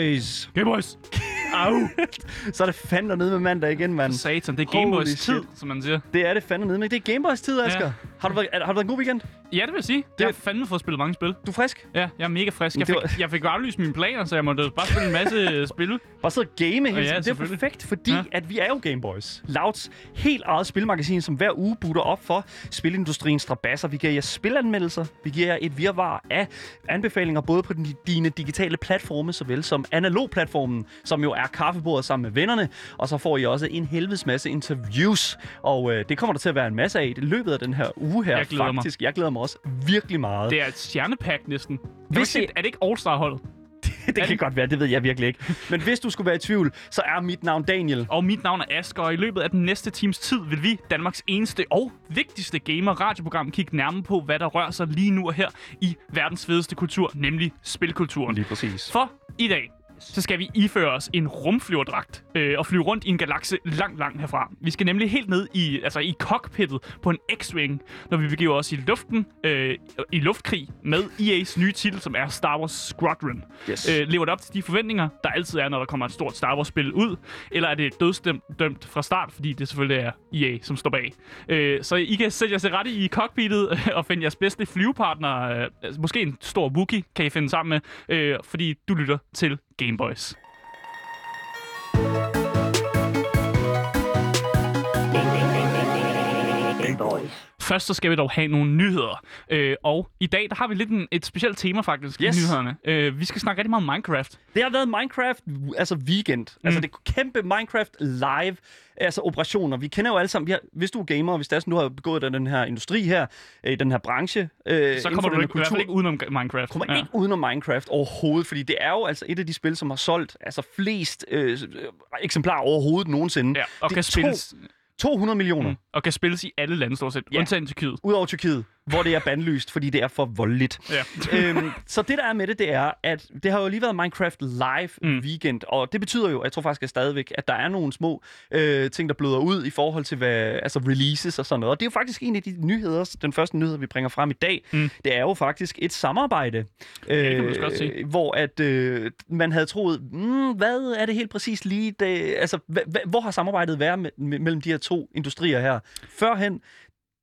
Gameboys! Gameboys! Au! Så er det fandme nede med mandag igen, mand. Satan, det er shit. tid, som man siger. Det er det fandme nede med. Det er Gameboys tid, Asger. Ja. Har, du været, har du været en god weekend? Ja, det vil jeg sige. Det- Jeg har fandme fået spillet mange spil. Du er frisk? Ja, jeg er mega frisk. Jeg fik, var- jeg fik aflyst mine planer, så jeg måtte bare spille en masse spil. Bare sidde og game hele Ja, tiden. Det er perfekt, fordi ja. At vi er jo Gameboys. Louds helt eget spilmagasin, som hver uge butter op for spilindustriens strabasser. Vi giver jer spilanmeldelser. Vi giver jer et virvar af anbefalinger, både på dine digitale platforme, såvel som analogplatformen, som jo er kaffebordet sammen med vennerne. Og så får I også en helvedes masse interviews. Og øh, det kommer der til at være en masse af i løbet af den her uge her. Jeg glæder mig. faktisk. Jeg glæder mig også virkelig meget. Det er et stjernepack næsten. Hvis det- er det ikke All-Star-holdet? det kan godt være, det ved jeg virkelig ikke. Men hvis du skulle være i tvivl, så er mit navn Daniel. Og mit navn er Asger, og i løbet af den næste times tid vil vi, Danmarks eneste og vigtigste gamer-radioprogram, kigge nærmere på, hvad der rører sig lige nu og her i verdens fedeste kultur, nemlig spilkulturen. Lige præcis. For i dag, så skal vi iføre os en rumflyverdragt øh, og flyve rundt i en galakse langt, langt herfra. Vi skal nemlig helt ned i, altså i cockpittet på en X-Wing, når vi begiver os i luften, øh, i luftkrig med EA's nye titel, som er Star Wars Squadron. Yes. Øh, lever det op til de forventninger, der altid er, når der kommer et stort Star Wars-spil ud? Eller er det dødsdømt dømt fra start, fordi det selvfølgelig er EA, som står bag? Øh, så I kan sætte jer til rette i cockpittet og finde jeres bedste flyvepartner. Øh, altså måske en stor Wookie kan I finde sammen med, øh, fordi du lytter til Gameboys. Først så skal vi dog have nogle nyheder. Øh, og i dag der har vi lidt en, et specielt tema faktisk Yes. i nyhederne. Øh, vi skal snakke rigtig meget om Minecraft. Det har været Minecraft, altså weekend. Mm. Altså det kæmpe Minecraft live, altså operationer. Vi kender jo alle sammen, vi har, hvis du er gamer, og hvis det er sådan, du har begået af den her industri her, øh, i den her branche. Øh, Så kommer du ikke, fald ikke udenom Minecraft. kommer ja. ikke udenom Minecraft overhovedet, fordi det er jo altså et af de spil, som har solgt altså flest øh, eksemplarer overhovedet nogensinde. Ja, og Det kan spilles, 200 millioner, mm. og kan spilles i alle lande stort set, Ja. undtagen Tyrkiet. udover Tyrkiet, hvor det er bandlyst, fordi det er for voldeligt. Ja. øhm, så det der er med det, det er, at det har jo lige været Minecraft Live mm. weekend, og det betyder jo, jeg tror faktisk at stadigvæk, at der er nogle små øh, ting, der bløder ud i forhold til hvad, altså releases og sådan noget. Og det er jo faktisk en af de nyheder, den første nyhed, vi bringer frem i dag, mm. det er jo faktisk et samarbejde, øh, hvor at øh, man havde troet, mm, hvad er det helt præcis lige, det, altså hva, hva, hvor har samarbejdet været me- me- mellem de her to industrier her? Førhen,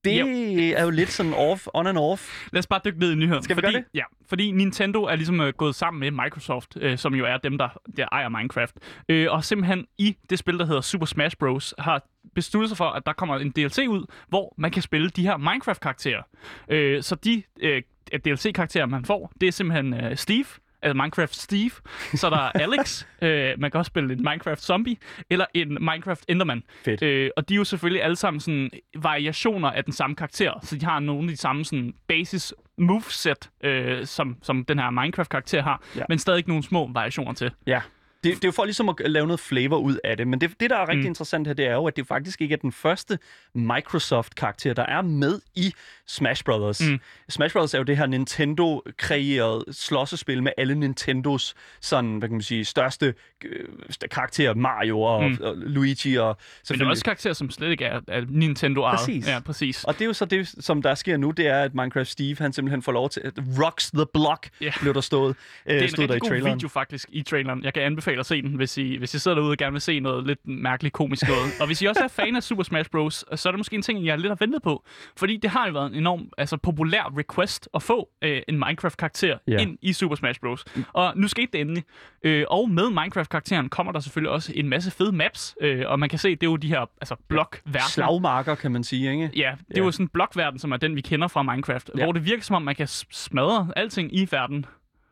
det Jo. er jo lidt sådan off, on and off. Lad os bare dykke ned i nyheden. Skal vi fordi, gøre det? Ja, fordi Nintendo er ligesom øh, gået sammen med Microsoft, øh, som jo er dem, der, der ejer Minecraft. Øh, og simpelthen i det spil, der hedder Super Smash Bros., har besluttet sig for, at der kommer en DLC ud, hvor man kan spille de her Minecraft-karakterer. Øh, så de øh, DLC-karakterer, man får, det er simpelthen øh, Steve, altså Minecraft Steve, så der er Alex, øh, man kan også spille en Minecraft Zombie, eller en Minecraft Enderman. Fedt. Øh, og de er jo selvfølgelig alle sammen sådan variationer af den samme karakter, så de har nogle af de samme sådan basis moveset, øh, som, som den her Minecraft-karakter har, ja. men stadig nogle små variationer til. Ja. Det, det er jo for ligesom at lave noget flavor ud af det, men det, det der er rigtig mm. interessant her, det er jo, at det faktisk ikke er den første Microsoft-karakter, der er med i Smash Brothers. Mm. Smash Brothers er jo det her Nintendo-kreerede slåssespil med alle Nintendos sådan, hvad kan man sige, største øh, karakterer, Mario og, mm. og Luigi og Men det er også karakterer, som slet ikke er, er Nintendo ejet. Præcis. Ja, præcis. Og det er jo så det, som der sker nu, det er, at Minecraft Steve, han simpelthen får lov til at rocks the block, Ja. blev der stået, øh, Det er en stod der i rigtig god traileren. video faktisk i traileren. Jeg kan anbefale at se den, hvis I, hvis I sidder derude og gerne vil se noget lidt mærkeligt komisk noget. og hvis I også er fan af Super Smash Bros., så er det måske en ting, jeg lidt har ventet på. Fordi det har jo været en enorm altså, populær request at få øh, en Minecraft-karakter yeah. ind i Super Smash Bros. Og nu skete det endelig. Øh, og med Minecraft-karakteren kommer der selvfølgelig også en masse fede maps. Øh, og man kan se, det er jo de her altså, blok-verdener. Slagmarker, kan man sige, ikke? Ja, det er Ja. jo sådan en blokverden, som er den, vi kender fra Minecraft. Ja. Hvor det virker som om, man kan smadre alting i verden.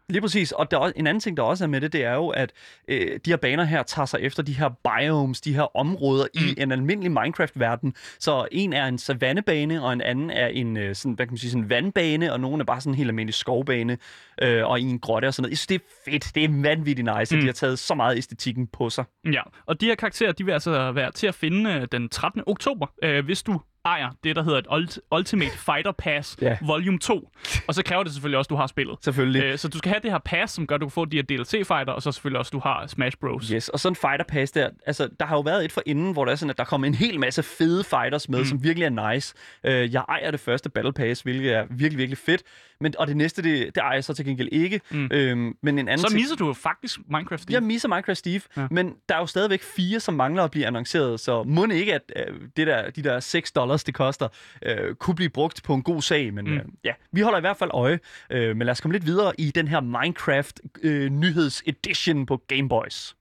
Lige præcis. Og der er, også- en anden ting, der også er med det, det er jo, at øh, de her baner her tager sig efter de her biomes, de her områder mm. i en almindelig Minecraft-verden. Så en er en savannebane, og en anden er en øh, sådan, hvad kan man sige, sådan vandbane, og nogen er bare sådan en helt almindelig skovbane, øh, og i en grotte og sådan noget. Jeg synes, det er fedt. Det er vanvittigt nice, mm. at de har taget så meget æstetikken på sig. Ja, og de her karakterer, de vil altså være til at finde øh, den 13. oktober, øh, hvis du ejer det, der hedder et Ult- Ultimate Fighter Pass Ja. Volume 2. Og så kræver det selvfølgelig også, at du har spillet. Selvfølgelig. Øh, så du skal have det her pass, som gør, at du kan få de her DLC-fighter, og så selvfølgelig også, at du har Smash Bros. Yes, og sådan en fighter pass der, altså der har jo været et for inden, hvor der er sådan, at der kommer en hel masse fede fighters med, mm. som virkelig er nice. Uh, jeg ejer det første Battle Pass, hvilket er virkelig, virkelig fedt. Men, og det næste, det, det ejer jeg så til gengæld ikke. Mm. Øhm, men en anden Så ting- misser du jo faktisk Minecraft. Steve. Jeg misser Minecraft Steve, Ja. ja. men der er jo stadigvæk fire, som mangler at blive annonceret, så må ikke, at øh, det der, de der 6 dollars, det koster, øh, kunne blive brugt på en god sag. Men mm. øh, ja, vi holder i hvert fald øje. Øh, men lad os komme lidt videre i den her Minecraft øh, nyheds edition på Game Boys.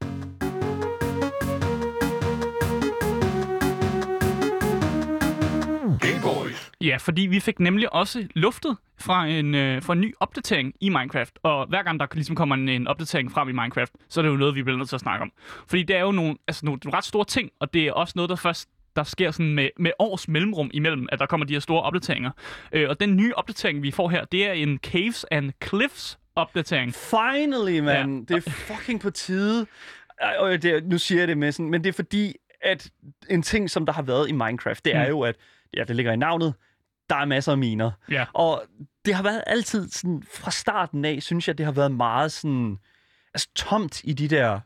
Ja, fordi vi fik nemlig også luftet fra en, øh, fra en ny opdatering i Minecraft. Og hver gang der ligesom kommer en, en opdatering frem i Minecraft, så er det jo noget, vi bliver nødt til at snakke om. Fordi det er jo nogle, altså nogle, ret store ting, og det er også noget, der først der sker sådan med, med års mellemrum imellem, at der kommer de her store opdateringer. Øh, og den nye opdatering, vi får her, det er en Caves and Cliffs opdatering. Finally, man. Ja. Det er fucking på tide. Og det, nu siger jeg det med sådan, men det er fordi, at en ting, som der har været i Minecraft, det er Mm. jo, at, ja, det ligger i navnet, der er masser af miner. Ja. Og det har været altid sådan, fra starten af, synes jeg, det har været meget sådan, altså tomt i de der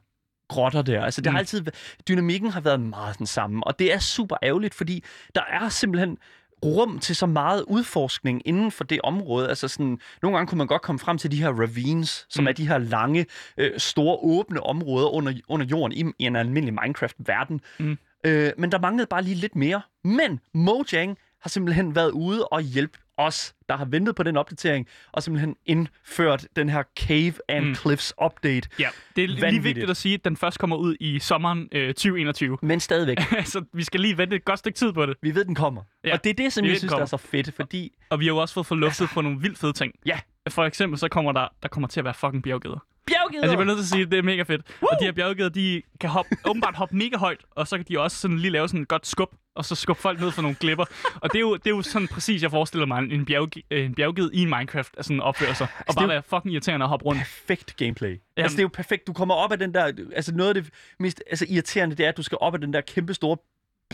grotter der. Altså, det Mm. har altid, dynamikken har været meget den samme, og det er super ærgerligt, fordi der er simpelthen rum til så meget udforskning inden for det område. Altså sådan, nogle gange kunne man godt komme frem til de her ravines, som mm. er de her lange, øh, store, åbne områder under, under jorden i, i en almindelig Minecraft-verden. Mm. Øh, men der manglede bare lige lidt mere. Men Mojang har simpelthen været ude og hjælpe os, der har ventet på den opdatering, og simpelthen indført den her Cave and Mm. Cliffs update. Ja, det er lige Vanvittigt. vigtigt at sige, at den først kommer ud i sommeren øh, 2021. Men stadigvæk, så vi skal lige vente et godt stykke tid på det. vi ved, den kommer. Ja, og det er det, som vi ved, jeg den synes, der er så fedt, fordi... Og vi har jo også fået forluftet altså, på nogle vildt fede ting. Ja. For eksempel så kommer der, der kommer til at være fucking bjerggeder. Bjerggider! Altså jeg bliver nødt til at sige, at det er mega fedt. Woo! Og de her bjerggeder, de kan hoppe, åbenbart hoppe mega højt, og så kan de også sådan lige lave sådan et godt skub, og så skubbe folk ned for nogle klipper. Og det er jo, det er jo sådan præcis, jeg forestiller mig, en, bjerg, en bjergged i Minecraft er sådan opfører sig. Og det er bare være fucking irriterende at hoppe rundt. perfekt gameplay. Jamen. Altså, det er jo perfekt. Du kommer op af den der... Altså, noget af det mest altså, irriterende, det er, at du skal op af den der kæmpe store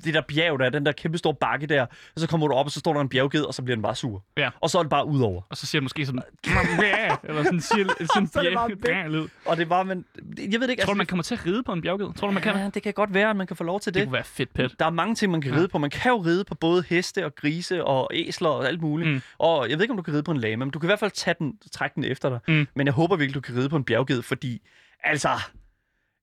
det der bjerg der, den der kæmpe store bakke der, og så kommer du op, og så står der en bjergged, og så bliver den bare sur. Ja. Og så er det bare ud over. Og så siger den måske sådan, eller sådan siger sådan Så er bjerg- bjerglyd. Og det var, men... Jeg ved det ikke, Tror du, man altså, kommer til at ride på en bjergged? Tror du, man kan? ja, det kan godt være, at man kan få lov til Det det. kunne være fedt pæt. Der er mange ting, man kan Ja. ride på. Man kan jo ride på både heste og grise og æsler og alt muligt. Mm. Og jeg ved ikke, om du kan ride på en lama, men du kan i hvert fald tage den, trække den efter dig. Mm. Men jeg håber virkelig, du kan ride på en bjergged, fordi... Altså...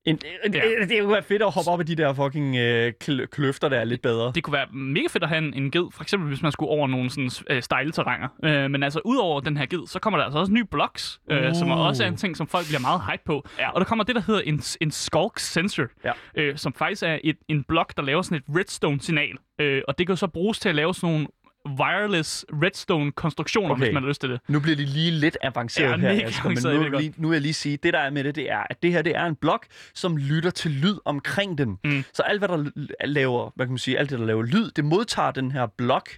En, en, Ja. ja. Det kunne være fedt at hoppe op af de der fucking øh, kl- kløfter, der er lidt bedre. Det kunne være mega fedt at have en, en ged, for eksempel hvis man skulle over nogle sådan øh, stejle terrænger. Øh, men altså, udover den her ged, så kommer der altså også nye blocks, øh, Uh. som er også er en ting, som folk bliver meget hype på. Ja. Og der kommer det, der hedder en, en skulk sensor, Ja. øh, som faktisk er et, en blok, der laver sådan et redstone-signal. Øh, og det kan jo så bruges til at lave sådan nogle wireless redstone-konstruktioner, okay. Hvis man har lyst til det. Nu bliver det lige lidt avanceret Ja, her, Asger, men nu, lige, nu vil jeg lige sige, det der er med det, det er, at det her det er en blok, som lytter til lyd omkring den. Mm. Så alt, hvad der laver, hvad kan man sige, alt det, der laver lyd, det modtager den her blok,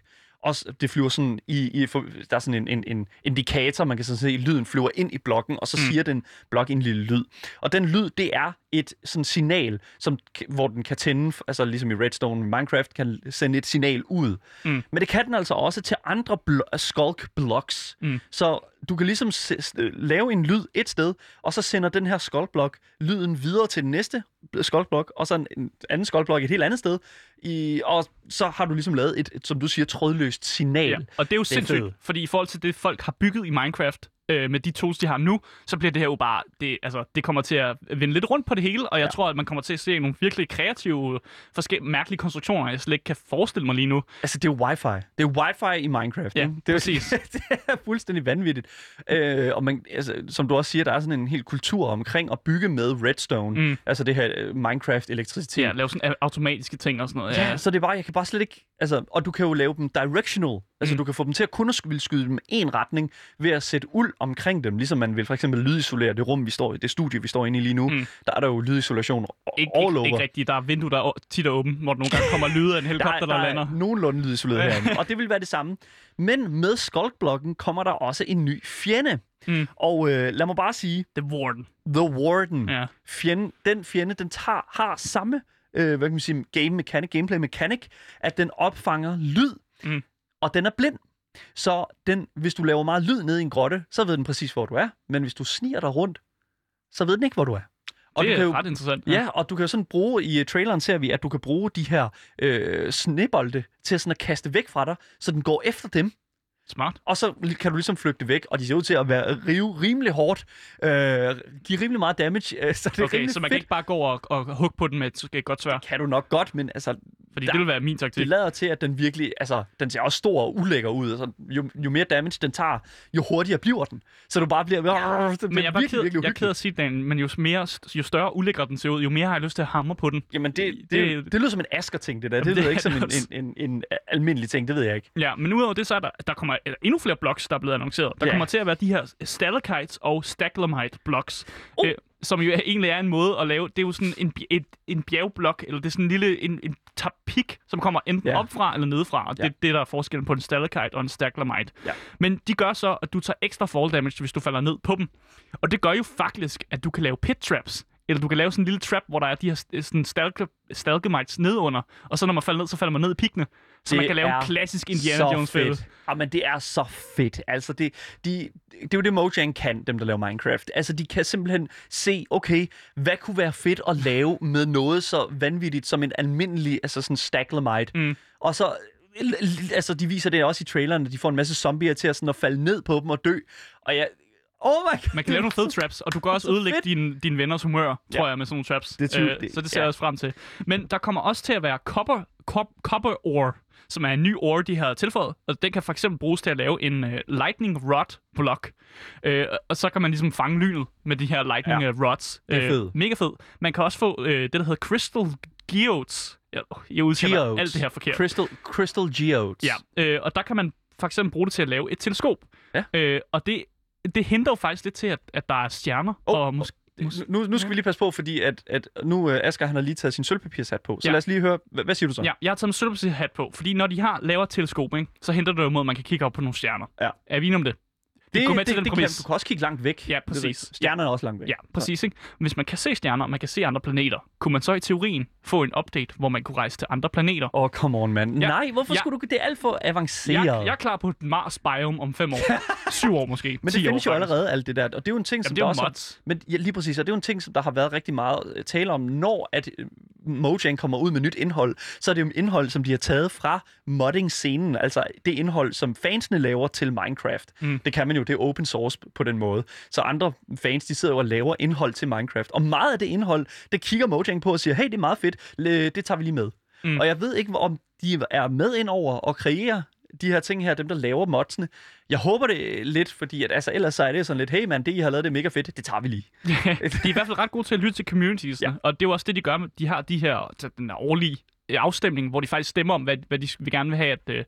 og det flyver sådan i, i der er sådan en, en, en indikator, man kan sådan se, at lyden flyver ind i blokken, og så mm. siger den blok en lille lyd. Og den lyd, det er et sådan signal, som, hvor den kan tænde, altså ligesom i Redstone i Minecraft, kan sende et signal ud. Mm. Men det kan den altså også til andre blo- skulk blocks. Mm. Så du kan ligesom lave en lyd et sted, og så sender den her skulkblok lyden videre til den næste skulkblok, og så en, en anden skulkblok et helt andet sted. I, og så har du ligesom lavet et, et som du siger, trådløst signal. Ja. Og det er jo sindssygt, fordi i forhold til det, folk har bygget i Minecraft, øh, med de tools, de har nu, så bliver det her jo bare, det, altså, det kommer til at vende lidt rundt på det hele, og jeg ja. Ja. tror, at man kommer til at se nogle virkelig kreative, forskellige mærkelige konstruktioner, jeg slet ikke kan forestille mig lige nu. Altså, det er jo wifi. Det er wifi i Minecraft. Ja, ikke? det er, præcis. det er fuldstændig vanvittigt. Øh, og man, altså, som du også siger, der er sådan en hel kultur omkring at bygge med redstone. Mm. Altså det her øh, Minecraft-elektricitet. Ja, lave sådan automatiske ting og sådan noget. Ja, så det er bare, jeg kan bare slet ikke, altså, og du kan jo lave dem directional, altså Mm. du kan få dem til at kun at skyde dem en retning ved at sætte uld omkring dem, ligesom man vil for eksempel lydisolere det rum, vi står i, det studie, vi står inde i lige nu, Mm. der er der jo lydisolation ikke, all ikke, over. ikke rigtigt. Der er vinduer, der er tit er åbent, hvor der nogle gange kommer lyde af en der, helikopter, er, der, der lander. er nogenlunde lydisoleret herinde, og det vil være det samme. Men med Skulkblokken kommer der også en ny fjende. Mm. Og øh, lad mig bare sige, The Warden. The Warden, Ja. fjende, den fjende, den tager, har samme øh, hvad kan man sige, game mechanic, gameplay mechanic, at den opfanger lyd, Mm. Og den er blind. Så den, hvis du laver meget lyd nede i en grotte, så ved den præcis, hvor du er. Men hvis du sniger dig rundt, så ved den ikke, hvor du er. Og det du er kan jo, ret interessant. Ja, og du kan jo sådan bruge, i uh, traileren ser vi, at du kan bruge de her øh, snebolde til sådan at kaste væk fra dig, så den går efter dem, Smart. og så kan du ligesom flygte væk, og de ser ud til at være rive rimelig hårdt, øh, give rimelig meget damage, øh, så det er Okay, rimelig så man fedt. kan ikke bare gå og, og hugge på den med et, et godt svær, Kan du nok godt, men altså, fordi Der- det vil være min taktik. det lader til, at den virkelig, altså, den ser også stor og ulækker ud. Altså, jo, jo mere damage den tager, jo hurtigere bliver den. Så du bare bliver, det bliver Men jeg er bare virkelig, ked, virkelig jeg er ked at sige det, Dan, men jo, mere, jo større ulækker den ser ud, jo mere har jeg lyst til at hamre på den. Jamen, det, det, Det- det, det lyder som en Asker-ting, det der. Det, Jamen, lyder det ikke som en, det en, en, en, almindelig ting, det ved jeg ikke. Ja, men udover det, så er der, der kommer endnu flere blocks, der er blevet annonceret. Der Ja. kommer til at være de her stalactites og staglamite blocks, Oh. øh, som jo egentlig er en måde at lave. Det er jo sådan en, et, en bjergblok, eller det er sådan en lille en, en tapik, som kommer enten Ja. ja. opfra eller nedefra. Og det Ja. er det, der er forskellen på en stalactite og en staglamite. Ja. Men de gør så, at du tager ekstra fall damage, hvis du falder ned på dem. Og det gør jo faktisk, at du kan lave pit traps. Eller du kan lave sådan en lille trap, hvor der er de her st- sådan stalke- stalagmites nedunder. Og så når man falder ned, så falder man ned i pikkene. Så man Det kan lave en klassisk Indiana Jones fælde. Jamen, det er så fedt. Altså, det, de, det er jo det, Mojang kan, dem der laver Minecraft. Altså, de kan simpelthen se, okay, hvad kunne være fedt at lave med noget så vanvittigt som en almindelig, altså sådan staglamite. Mm. Og så, altså, de viser det også i traileren, at de får en masse zombier til at, sådan, at falde ned på dem og dø. Og jeg, oh my god. Man kan lave nogle fede traps, og du kan også Så ødelægge dine, dine venners humør, Ja. tror jeg, med sådan nogle traps. Det er Øh, så det ser ja. jeg også frem til. Men der kommer også til at være copper, cop, copper ore, som er en ny ore, de har tilføjet. Og den kan for eksempel bruges til at lave en uh, lightning rod block. Øh, og så kan man ligesom fange lynet med de her lightning Ja. rods. Det er fedt. Mega fed. Man kan også få øh, det, der hedder crystal geodes. Jeg, jeg udtaler Geodes. alt det her forkert. Crystal, Crystal Geodes. Ja, øh, og der kan man for eksempel bruge det til at lave et teleskop. Ja. Øh, og det, det henter jo faktisk lidt til, at, at der er stjerner. Oh, og måske, mås- Nu, nu skal vi lige passe på, fordi at, at nu uh, Asger han har lige taget sin sølvpapirshat på. Så Ja. lad os lige høre, hvad, hvad siger du så? Ja, jeg har taget en sølvpapirshat på, fordi når de har laver teleskop, ikke, så henter det jo mod, at man kan kigge op på nogle stjerner. Ja. Er vi enige om det? Det, med det, til den det kan, du kan også kigge langt væk. Ja, Det præcis. Stjernerne er også langt væk. Ja, præcis. Ikke? Hvis man kan se stjerner, og man kan se andre planeter, kunne man så i teorien få en update, hvor man kunne rejse til andre planeter? Åh, oh, come on, mand. Ja. Nej, hvorfor Ja. skulle du... Det er alt for avanceret. Jeg, jeg er klar på et Mars biome om fem år. Syv år måske. Men 10 det findes år, jo allerede, alt det der. Og det er jo en ting, Jamen, som det er der jo også... har-. Men ja, lige præcis, og det er jo en ting, som der har været rigtig meget øh, tale om, når at øh, Mojang kommer ud med nyt indhold, så er det jo indhold, som de har taget fra modding-scenen, altså det indhold, som fansene laver til Minecraft. Mm. Det kan man jo, det er open source på den måde. Så andre fans, de sidder jo og laver indhold til Minecraft. Og meget af det indhold, det kigger Mojang på og siger, hey, det er meget fedt, det tager vi lige med. Mm. Og jeg ved ikke, om de er med ind over og kreerer de her ting her, dem der laver modsene. Jeg håber det lidt, fordi at, altså, ellers så er det sådan lidt, hey man, det I har lavet, det er mega fedt, det tager vi lige. de er i hvert fald ret gode til at lytte til communities, Ja. og det er jo også det, de gør. med- De har de her, altså, den årlige øh, afstemning, hvor de faktisk stemmer om, hvad, hvad de vil gerne vil have, at, øh,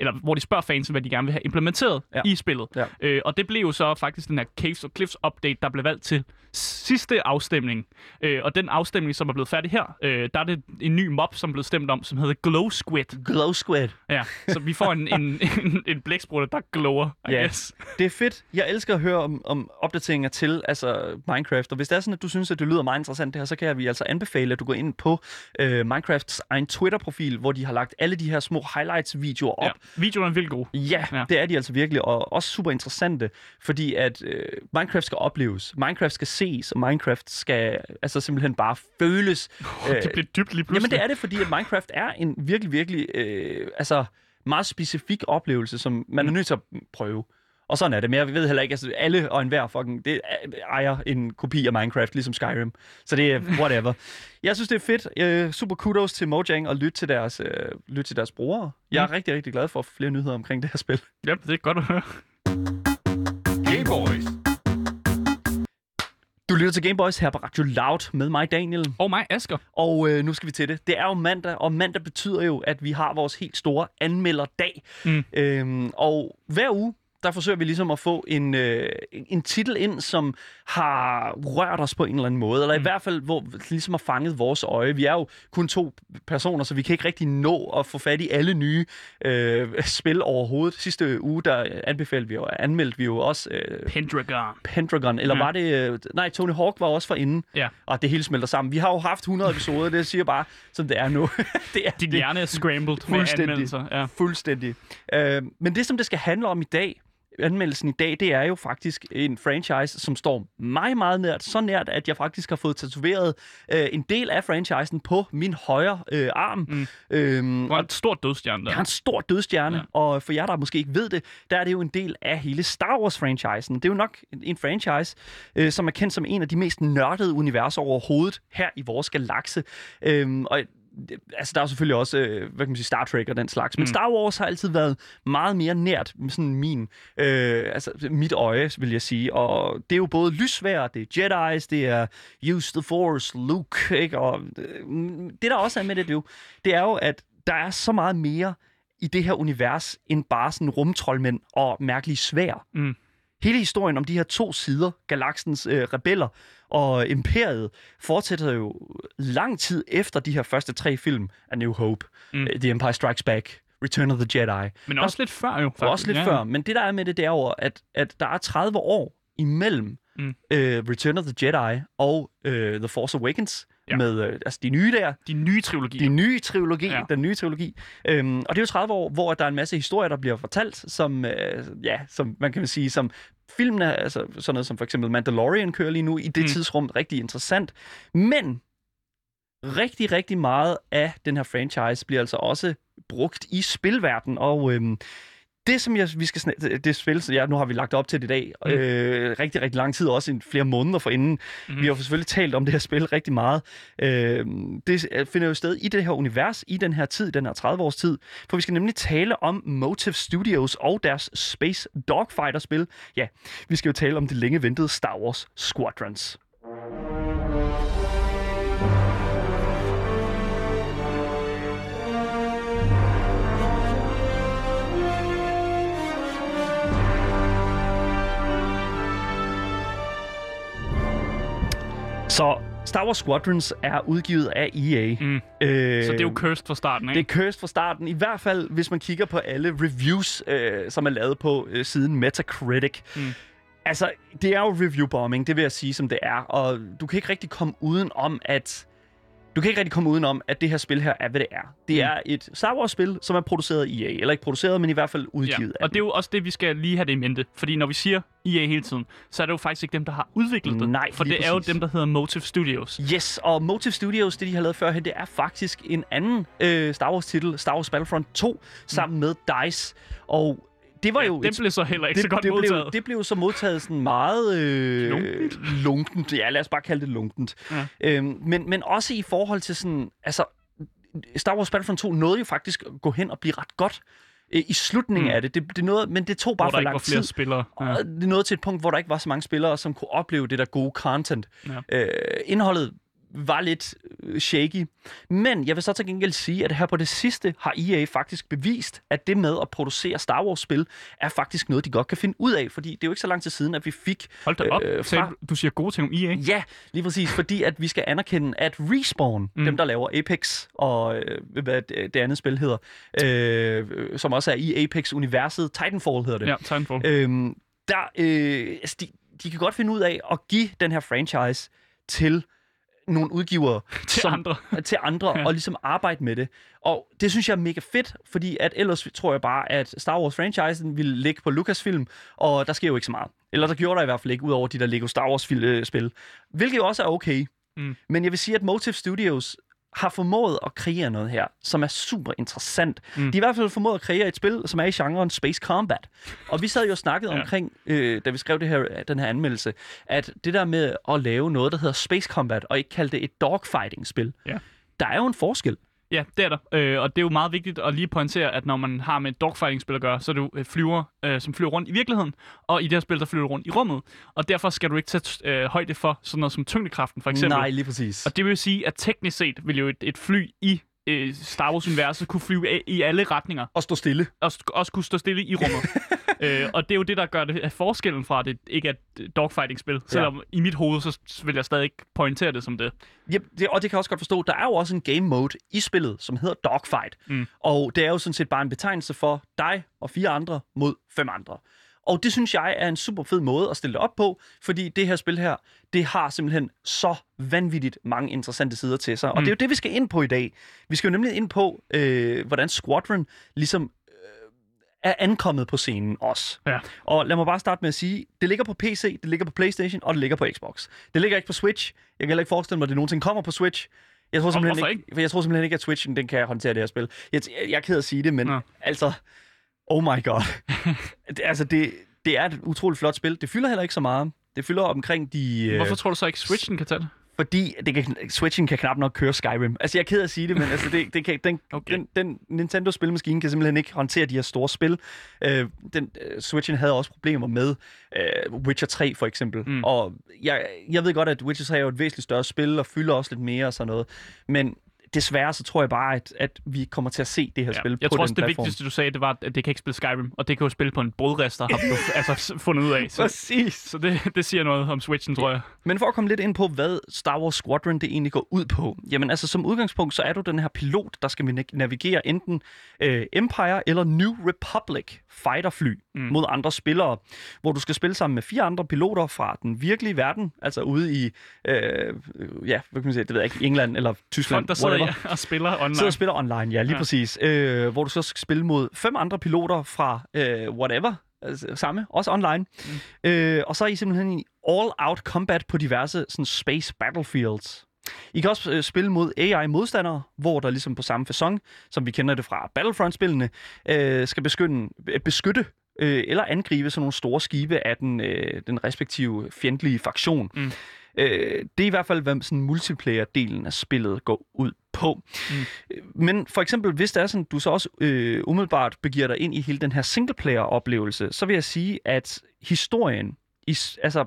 eller hvor de spørger fans, hvad de gerne vil have implementeret Ja. i spillet. Ja. Øh, og det blev jo så faktisk den her Caves og Cliffs update, der blev valgt til sidste afstemning. Øh, og den afstemning, som er blevet færdig her, øh, der er det en ny mob, som er blevet stemt om, som hedder Glow Squid. Glow Squid. Ja, så vi får en, en, en, en blæksprutte, der glower, I Ja. guess. Det er fedt. Jeg elsker at høre om, om opdateringer til altså Minecraft. Og hvis det er sådan, at du synes, at det lyder meget interessant det her, så kan vi altså anbefale, at du går ind på øh, Minecrafts egen Twitter-profil, hvor de har lagt alle de her små highlights-videoer op. Ja. Videoen er vildt god. Ja, det er de altså virkelig, og også super interessante, fordi at øh, Minecraft skal opleves, Minecraft skal ses, og Minecraft skal altså simpelthen bare føles. Øh, det bliver dybt lige pludselig. Jamen det er det, fordi at Minecraft er en virkelig, virkelig, øh, altså meget specifik oplevelse, som man er nødt til at prøve. Og sådan er det, men jeg ved heller ikke, altså alle og enhver fucking, det er- ejer en kopi af Minecraft, ligesom Skyrim. Så det er whatever. jeg synes, det er fedt. Øh, super kudos til Mojang og lytte til deres, øh, lytte til deres brugere. Jeg er Mm. rigtig, rigtig glad for flere nyheder omkring det her spil. Ja, det er godt at høre. Game Boys. Du lytter til Gameboys her på Radio Loud med mig, Daniel. Og mig, Asger. Og øh, nu skal vi til det. Det er jo mandag, og mandag betyder jo, at vi har vores helt store anmelderdag. Mm. Øhm, og hver uge, der forsøger vi ligesom at få en, øh, en titel ind, som har rørt os på en eller anden måde, eller mm. i hvert fald, hvor ligesom har fanget vores øje. Vi er jo kun to personer, så vi kan ikke rigtig nå at få fat i alle nye øh, spil overhovedet. Sidste uge, der anbefalede vi jo, anmeldte vi jo også øh, Pendragon. Pendragon, eller Ja. var det... Øh, nej, Tony Hawk var også for inden, Ja. og det hele smelter sammen. Vi har jo haft 100 episoder, det siger bare, som det er nu. det er, Din det, hjerne er scrambled med Fuldstændig. anmeldelser. Ja. Fuldstændig. Øh, men det, som det skal handle om i dag, anmeldelsen i dag, det er jo faktisk en franchise, som står mig meget nært. Så nært, at jeg faktisk har fået tatoveret øh, en del af franchisen på min højre øh, arm. Mm. Øhm, Du har en stor dødstjerne der. jeg har en stor dødstjerne, Ja. og for jer, der måske ikke ved det, der er det jo en del af hele Star Wars-franchisen. Det er jo nok en- franchise, øh, som er kendt som en af de mest nørdede universer overhovedet her i vores galakse. Øhm, og altså, der er selvfølgelig også, øh, hvad kan man sige, Star Trek og den slags, men Mm. Star Wars har altid været meget mere nært med sådan min, øh, altså mit øje, vil jeg sige. Og det er jo både lysvær, det er Jedi's, det er Use the Force, Luke, ikke? Og øh, det der også er med det, det jo, det er jo, at der er så meget mere i det her univers, end bare sådan rumtrollmænd og mærkelige svær. Mm. Hele historien om de her to sider, galaksens øh, rebeller og imperiet, fortsætter jo lang tid efter de her første tre film af New Hope, Mm. mm. The Empire Strikes Back, Return of the Jedi. Men også lidt før jo. Og også lidt ja. før. Men det, der er med det, det er jo, at, at der er 30 år imellem mm. øh, Return of the Jedi og øh, The Force Awakens, Ja. med øh, altså de nye der, De nye trilogi. de nye trilogi, Ja. den nye trilogi. Øhm, og det er jo 30 år, hvor der er en masse historier, der bliver fortalt, som, øh, ja, som man kan sige, som filmene, altså sådan noget som for eksempel Mandalorian kører lige nu, i det Mm. tidsrum rigtig interessant. Men rigtig, rigtig meget af den her franchise bliver altså også brugt i spilverden, og øhm, det, som jeg, vi skal snak- det spil, så ja, nu har vi lagt op til det i dag, Mm. øh, rigtig, rigtig lang tid, også i flere måneder forinden. Mm. Vi har selvfølgelig talt om det her spil rigtig meget. Øh, det finder jo sted i det her univers, i den her tid, den her 30-års tid, for vi skal nemlig tale om Motive Studios og deres Space Dogfighter-spil. Ja, vi skal jo tale om det længe ventede Star Wars Squadrons. Så Star Wars Squadrons er udgivet af EA. Mm. Øh, Så det er jo cursed fra starten, det ikke? er cursed fra starten, i hvert fald hvis man kigger på alle reviews, øh, som er lavet på øh, siden Metacritic. Mm. Altså, det er jo review bombing, det vil jeg sige, som det er. Og du kan ikke rigtig komme uden om, at du kan ikke rigtig komme uden om, at det her spil her er, hvad det er. Det Mm. er et Star Wars-spil, som er produceret af EA. Eller ikke produceret, men i hvert fald Ja. udgivet af Og det er jo også det, vi skal lige have det i mente. Fordi når vi siger EA hele tiden, så er det jo faktisk ikke dem, der har udviklet det. Nej, For det er jo præcis. dem, der hedder Motive Studios. Yes, og Motive Studios, det de har lavet førhen, det er faktisk en anden øh, Star Wars-titel, Star Wars Battlefront 2, sammen med DICE. Og det var Ja, jo den blev så heller ikke så godt det modtaget. Blev, det blev så modtaget sådan meget øh, Lunkent. lunkent. Ja, lad os bare kalde det lunkent. Ja. Øhm, men, men også i forhold til sådan... Altså, Star Wars Battlefront 2 nåede jo faktisk at gå hen og blive ret godt øh, i slutningen Mm. af det. det, det nåede, men det tog bare hvor der for ikke lang var flere tid. spillere. Ja. Og det nåede til et punkt, hvor der ikke var så mange spillere, som kunne opleve det der gode content. Ja. Øh, indholdet var lidt øh, shaky. Men jeg vil så til gengæld sige, at her på det sidste har EA faktisk bevist, at det med at producere Star Wars-spil er faktisk noget, de godt kan finde ud af. Fordi det er jo ikke så lang tid siden, at vi fik... Hold da op. øh, Øh, fra- Du siger gode ting om EA. Ja, lige præcis. Fordi at vi skal anerkende, at Respawn, Mm. dem der laver Apex og øh, hvad det det andet spil hedder, øh, øh, som også er i Apex-universet, Titanfall hedder det. Ja, Titanfall. Øhm, der, øh, altså de, de kan godt finde ud af at give den her franchise til nogle udgivere Til andre. til andre ja. og ligesom arbejde med det. Og det synes jeg er mega fedt, fordi at ellers tror jeg bare, at Star Wars-franchisen ville ligge på Lucasfilm, og der sker jo ikke så meget. Eller der gjorde der i hvert fald ikke, ud over de der Lego Star Wars-spil. Hvilket jo også er okay. Mm. Men jeg vil sige, at Motive Studios har formået at kreere noget her, som er super interessant. Mm. De har i hvert fald formået at kreere et spil, som er i genren Space Combat. Og vi sad jo og snakkede ja. omkring, øh, da vi skrev det her, den her anmeldelse, at det der med at lave noget, der hedder Space Combat, og ikke kalde det et dogfighting-spil, Ja. der er jo en forskel. Ja, det er der. Øh, og det er jo meget vigtigt at lige pointere, at når man har med et dogfighting-spil at gøre, så er det jo øh, flyver, øh, som flyver rundt i virkeligheden, og i det her spil, der flyver rundt i rummet. Og derfor skal du ikke tage øh, højde for sådan noget som tyngdekraften, for eksempel. Nej, lige præcis. Og det vil sige, at teknisk set vil jo et, et fly i øh, Star Wars-universet kunne flyve i alle retninger, Og stå stille. og sk- også kunne stå stille i rummet. øh, og det er jo det, der gør det forskellen fra, at det ikke er et dogfighting-spil. Selvom i mit hoved, så vil jeg stadig ikke pointere det som det. Yep, det, og det kan jeg også godt forstå. Der er jo også en game mode i spillet, som hedder Dogfight. Mm. Og det er jo sådan set bare en betegnelse for dig og fire andre mod fem andre. Og det synes jeg er en super fed måde at stille det op på, fordi det her spil her, det har simpelthen så vanvittigt mange interessante sider til sig. Og Mm. det er jo det, vi skal ind på i dag. Vi skal jo nemlig ind på, øh, hvordan Squadron ligesom er ankommet på scenen også. Ja. Og lad mig bare starte med at sige, det ligger på PC, det ligger på Playstation, og det ligger på Xbox. Det ligger ikke på Switch. Jeg kan heller ikke forestille mig, at det nogensinde kommer på Switch. Jeg tror simpelthen ikke, for jeg tror simpelthen ikke, at Switchen den kan håndtere det her spil. Jeg, jeg, er ked at sige det, men Nå. altså, oh my god. det, altså, det, det er et utroligt flot spil. Det fylder heller ikke så meget. Det fylder omkring de... øh, Hvorfor tror du så ikke, Switchen kan tage det? Fordi det kan, Switchen kan knap nok køre Skyrim. Altså, jeg er ked af at sige det, men altså, det, det kan, den, Okay. den, den Nintendo-spilmaskine kan simpelthen ikke håndtere de her store spil. Øh, den, øh, Switchen havde også problemer med øh, Witcher 3, for eksempel. Mm. Og jeg, jeg ved godt, at Witcher 3 er jo et væsentligt større spil, og fylder også lidt mere og sådan noget. Men desværre, så tror jeg bare, at, at vi kommer til at se det her Ja. spil Jeg på tror også, den det platform. vigtigste, du sagde, det var, at det kan ikke spille Skyrim, og det kan jo spille på en brødrester, har du altså fundet ud af. Så, Præcis. så det, det siger noget om Switchen, tror jeg. Men for at komme lidt ind på, hvad Star Wars Squadron det egentlig går ud på. Jamen altså som udgangspunkt, så er du den her pilot, der skal na- navigere enten øh, Empire eller New Republic fighterfly Mm. mod andre spillere, hvor du skal spille sammen med fire andre piloter fra den virkelige verden, altså ude i, øh, ja, hvad kan man sige, det ved jeg ikke, England eller Tyskland, Folk, der sidder whatever. ja, og spiller online. Sidder og spiller online, ja, lige Ja. præcis. Øh, hvor du så skal spille mod fem andre piloter fra øh, whatever, altså, samme, også online. Mm. Øh, og så er I simpelthen i all-out combat på diverse sådan, space battlefields. I kan også øh, spille mod AI-modstandere, hvor der ligesom på samme façon, som vi kender det fra Battlefront-spillene, øh, skal beskytte, øh, beskytte øh, eller angribe sådan nogle store skibe af den, øh, den respektive fjendtlige fraktion. Mm. Øh, det er i hvert fald, hvad sådan multiplayer-delen af spillet går ud på. Mm. Øh, Men for eksempel, hvis det er sådan, du så også øh, umiddelbart begiver dig ind i hele den her singleplayer-oplevelse, så vil jeg sige, at historien, i, altså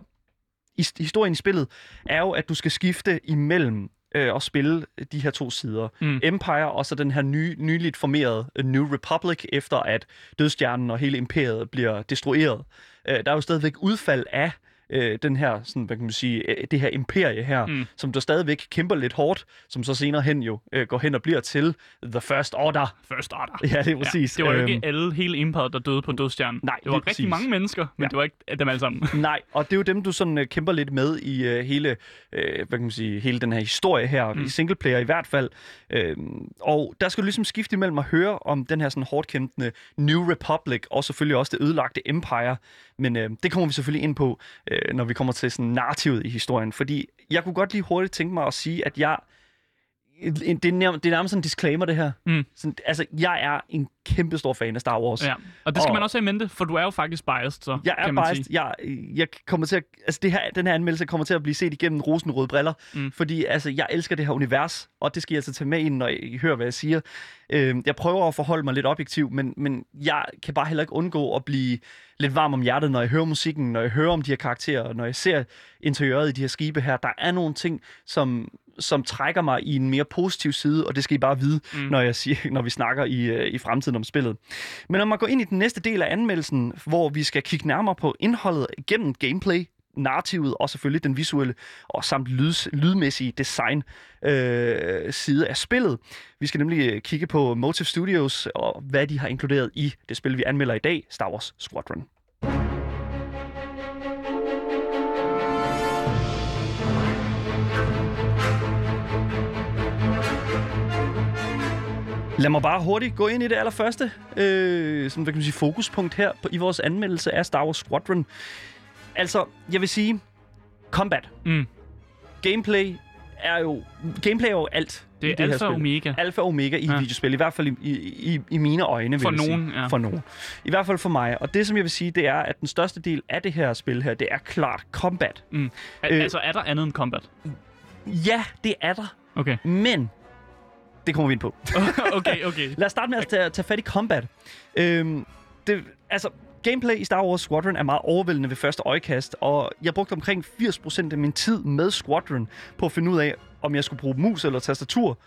i, historien i spillet, er jo, at du skal skifte imellem øh, at spille de her to sider. Mm. Empire og så den her nye, nyligt formerede New Republic, efter at dødstjernen og hele imperiet bliver destrueret. Øh, der er jo stadigvæk udfald af øh, den her, sådan, hvad kan man sige, øh, det her imperie her, Mm. som der stadigvæk kæmper lidt hårdt, som så senere hen jo øh, går hen og bliver til The First Order. First Order. Ja, det er præcis. Ja, det var jo Øhm, ikke alle, hele imperiet, der døde på dødstjernen. Nej, det var rigtig præcis. mange mennesker, men Ja. det var ikke dem alle sammen. Nej, og det er jo dem, du sådan øh, kæmper lidt med i øh, hele, øh, hvad kan man sige, hele den her historie her, Mm. i singleplayer i hvert fald. Øhm, og der skal du ligesom skifte imellem at høre om den her sådan hårdt kæmpende New Republic, og selvfølgelig også det ødelagte Empire. Men øh, det kommer vi selvfølgelig ind på, øh, når vi kommer til sådan narrativet i historien. Fordi jeg kunne godt lige hurtigt tænke mig at sige, at jeg det er, nærmest, det er nærmest sådan en disclaimer, det her. Mm. Sådan, altså, jeg er en kæmpe stor fan af Star Wars. Ja. Og det skal Og- man også have i mente, for du er jo faktisk biased, så Jeg er kan man biased. sige. Jeg, jeg kommer til at, altså det her, den her anmeldelse kommer til at blive set igennem rosenrøde briller, Mm. fordi altså, jeg elsker det her univers, og det skal jeg altså tage med ind, når I hører, hvad jeg siger. Øh, jeg prøver at forholde mig lidt objektiv, men, men jeg kan bare heller ikke undgå at blive lidt varm om hjertet, når jeg hører musikken, når jeg hører om de her karakterer, når jeg ser interiøret i de her skibe her. Der er nogle ting, som, som trækker mig i en mere positiv side, og det skal I bare vide, Mm. når, jeg siger, når vi snakker i, øh, i fremtiden om spillet. Men når man går ind i den næste del af anmeldelsen, hvor vi skal kigge nærmere på indholdet gennem gameplay, narrativet og selvfølgelig den visuelle og samt lyds, lydmæssige design øh, side af spillet. Vi skal nemlig øh, kigge på Motive Studios og hvad de har inkluderet i det spil, vi anmelder i dag, Star Wars Squadron. Lad mig bare hurtigt gå ind i det allerførste øh, som, hvad kan man sige, fokuspunkt her på, i vores anmeldelse af Star Wars Squadron. Altså, jeg vil sige, combat. Mm. Gameplay er jo, gameplay er jo alt Det er det alfa og omega. Alfa og omega i Ja. videospil, i hvert fald i, i, i, mine øjne, vil For jeg sige. nogen, ja. For nogen. I hvert fald for mig. Og det, som jeg vil sige, det er, at den største del af det her spil her, det er klart combat. Mm. Al- Øh. altså, er der andet end combat? Ja, det er der. Okay. Men, det kommer vi ind på. okay, okay. Lad os starte med at tage, tage fat i combat. Øhm, det, altså, gameplay i Star Wars Squadron er meget overvældende ved første øjekast, og jeg brugte omkring 80% af min tid med Squadron på at finde ud af, om jeg skulle bruge mus eller tastatur,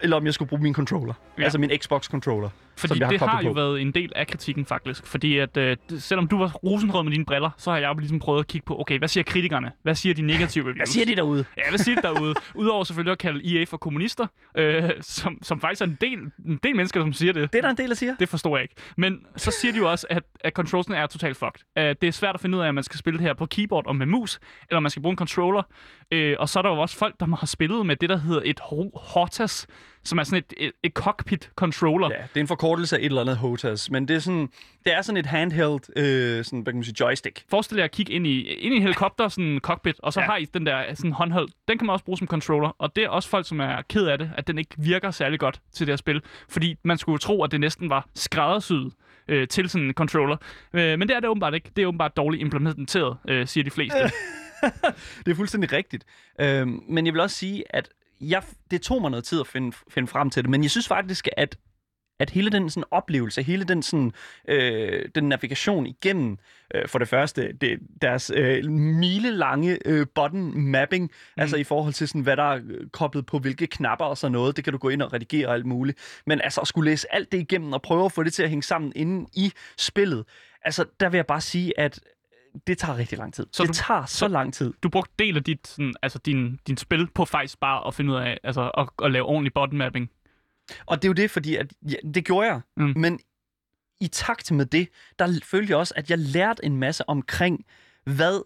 eller om jeg skulle bruge min controller. Ja. Altså min Xbox controller. Fordi som jeg har det har jo på. været en del af kritikken faktisk. Fordi at øh, selvom du var rosenrød med dine briller, så har jeg jo ligesom prøvet at kigge på, okay, hvad siger kritikerne? Hvad siger de negative reviews? Hvad siger de derude? Ja, hvad siger de derude? Udover selvfølgelig at kalde EA for kommunister, øh, som, som faktisk er en del, en del mennesker, som siger det. Det er der en del, der siger. Det forstår jeg ikke. Men så siger de jo også, at, at controlsene er totalt fucked. Uh, det er svært at finde ud af, om man skal spille det her på keyboard og med mus, eller om man skal bruge en controller. Uh, og så er der jo også folk, der har spillet med det, der hedder et Ho- HOTAS, som er sådan et, et, et cockpit controller. Ja, det er en forkortelse af et eller andet HOTAS, men det er sådan, det er sådan et handheld, øh, sådan, hvad kan man sige, joystick. Forestil jer at kigge ind i, ind i en helikopter, sådan en cockpit, og så Ja. har I den der sådan håndhold. Den kan man også bruge som controller, og det er også folk, som er ked af det, at den ikke virker særlig godt til det her spil. Fordi man skulle tro, at det næsten var skræddersyet øh, til sådan en controller. Øh, men det er det åbenbart ikke. Det er åbenbart dårligt implementeret, øh, siger de fleste. Det er fuldstændig rigtigt. Øhm, men jeg vil også sige, at jeg, det tog mig noget tid at finde, finde frem til det, men jeg synes faktisk, at at hele den sådan oplevelse, hele den sådan øh, den navigation igennem øh, for det første det, deres øh, milelange øh, button mapping, mm. altså i forhold til sådan hvad der er øh, koblet på hvilke knapper og sådan noget, det kan du gå ind og redigere og alt muligt. Men altså at skulle læse alt det igennem og prøve at få det til at hænge sammen inde i spillet, altså der vil jeg bare sige at det tager rigtig lang tid. Så det du- tager så, så- lang tid. Du brugte del af dit, sådan, altså din, din spil på faktisk bare at finde ud af, altså at, at lave ordentlig button mapping. Og det er jo det, fordi at, ja, det gjorde jeg. Mm. Men i takt med det, der følte jeg også, at jeg lærte en masse omkring, hvad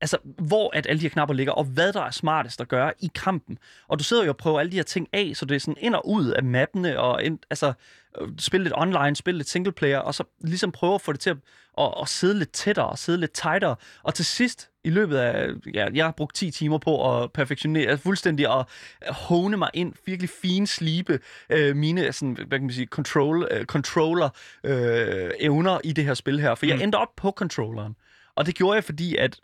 altså, hvor at alle de her knapper ligger, og hvad der er smartest at gøre i kampen. Og du sidder jo og prøver alle de her ting af, så det er sådan ind og ud af mappene, og ind, altså, øh, spille lidt online, spille lidt singleplayer, og så ligesom prøve at få det til at, at, at sidde lidt tættere, og sidde lidt tightere. Og til sidst, i løbet af, ja, jeg har brugt 10 timer på at perfektionere, fuldstændig at hone mig ind, virkelig fin slibe øh, mine sådan, hvad kan man sige, control, øh, controller øh, evner i det her spil her. For jeg Mm. endte op på controlleren. Og det gjorde jeg, fordi at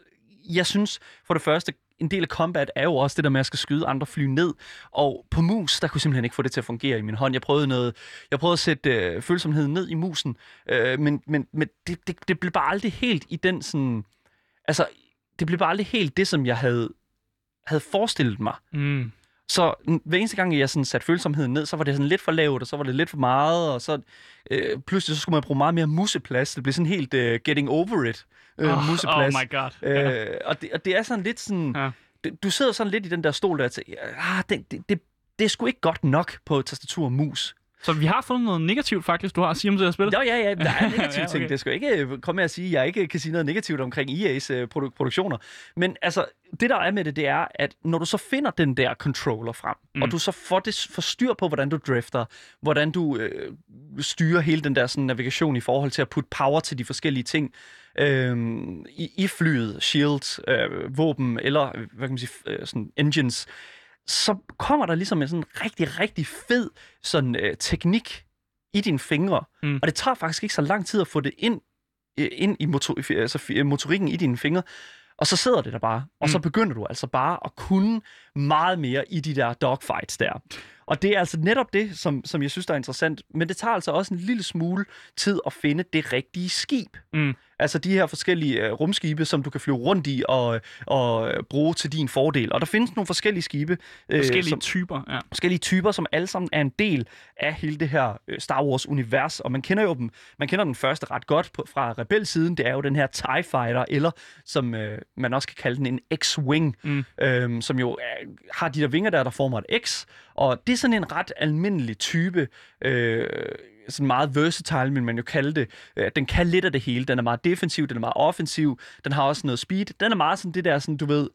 jeg synes for det første, en del af combat er jo også det der med, at jeg skal skyde andre fly ned. Og på mus, der kunne jeg simpelthen ikke få det til at fungere i min hånd. Jeg prøvede noget, jeg prøvede at sætte øh, følsomheden ned i musen, øh, men, men, men det, det, det blev bare aldrig helt i den sådan... Altså, det blev bare aldrig helt det, som jeg havde, havde forestillet mig. Mm. Så hver eneste gang, jeg sådan satte følsomheden ned, så var det sådan lidt for lavt, og så var det lidt for meget, og så øh, pludselig så skulle man bruge meget mere museplads. Det blev sådan helt øh, getting over it øh, oh, oh museplads. my god. Øh, og, det, og det er sådan lidt sådan... Det- Du sidder sådan lidt i den der stol der og tænker, ah, det, det, det, det er sgu ikke godt nok på tastatur og mus. Så vi har fundet noget negativt faktisk, du har at sige om det her spil. Nå ja, ja, der er negative Ja, okay. ting. Det skal ikke øh, komme med at sige, at jeg ikke kan sige noget negativt omkring EA's øh, produ- produktioner. Men altså, det der er med det, det er, at når du så finder den der controller frem, mm. Og du så får, det, får styr på, hvordan du drifter, hvordan du øh, styrer hele den der sådan, navigation i forhold til at putte power til de forskellige ting, øh, i, i flyet, shields, øh, våben eller, øh, hvad kan man sige, øh, sådan engines, så kommer der ligesom en sådan rigtig, rigtig fed sådan, øh, teknik i dine fingre. Mm. Og det tager faktisk ikke så lang tid at få det ind, øh, ind i motor, altså, motorikken i dine fingre. Og så sidder det der bare, og så Mm. begynder du altså bare at kunne meget mere i de der dogfights der. Og det er altså netop det, som, som jeg synes, der er interessant. Men det tager altså også en lille smule tid at finde det rigtige skib. Mm. Altså de her forskellige øh, rumskibe, som du kan flyve rundt i og, og øh, bruge til din fordel. Og der findes nogle forskellige skibe, øh, Forskellige som, typer, ja. forskellige typer, som alle sammen er en del af hele det her øh, Star Wars-univers. Og man kender jo dem. Man kender den første ret godt på, fra Rebel-siden. Det er jo den her TIE Fighter, eller som øh, man også kan kalde den en X-Wing, Mm. øhm, som jo er, har de der vinger der, der former et X. Og det er sådan en ret almindelig type, øh, sådan meget versatile, men man jo kalde det. Øh, den kan lidt af det hele. Den er meget defensiv, den er meget offensiv, den har også noget speed. Den er meget sådan det der, sådan, du ved,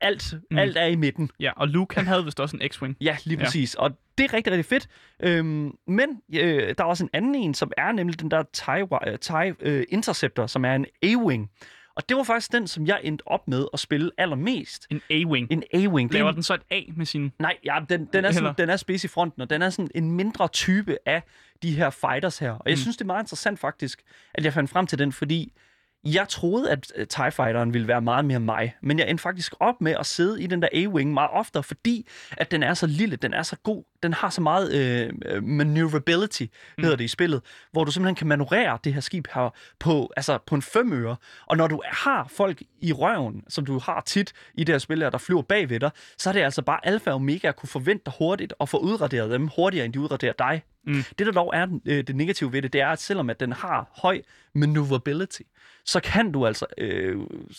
alt, Mm. alt er i midten. Ja, og Luke, han havde vist også en X-Wing. Ja, lige præcis. Ja. Og det er rigtig, rigtig fedt. Øhm, men øh, der er også en anden en, som er nemlig den der TIE, øh, TIE øh, Interceptor, som er en A-Wing. Og det var faktisk den, som jeg endte op med at spille allermest. En A-Wing. En A-Wing. Det er Laver en, den så et A med sin... nej, ja, den, den, er sådan, den er spids i fronten, og den er sådan en mindre type af de her fighters her. Og jeg Mm. synes, det er meget interessant faktisk, at jeg fandt frem til den, fordi jeg troede, at øh, TIE Fighteren ville være meget mere mig, men jeg endte faktisk op med at sidde i den der A-Wing meget oftere, fordi at den er så lille, den er så god, den har så meget øh, øh, maneuverability, Mm. hedder det i spillet, hvor du simpelthen kan manøvrere det her skib her på, altså på en femøre, og når du har folk i røven, som du har tit i det her spil, her, der flyver bagved dig, så er det altså bare alfa og omega at kunne forvente dig hurtigt og få udraderet dem hurtigere, end de udraderer dig. Mm. Det, der dog er øh, det negative ved det, det er, at selvom at den har høj maneuverability, så kan du altså øh,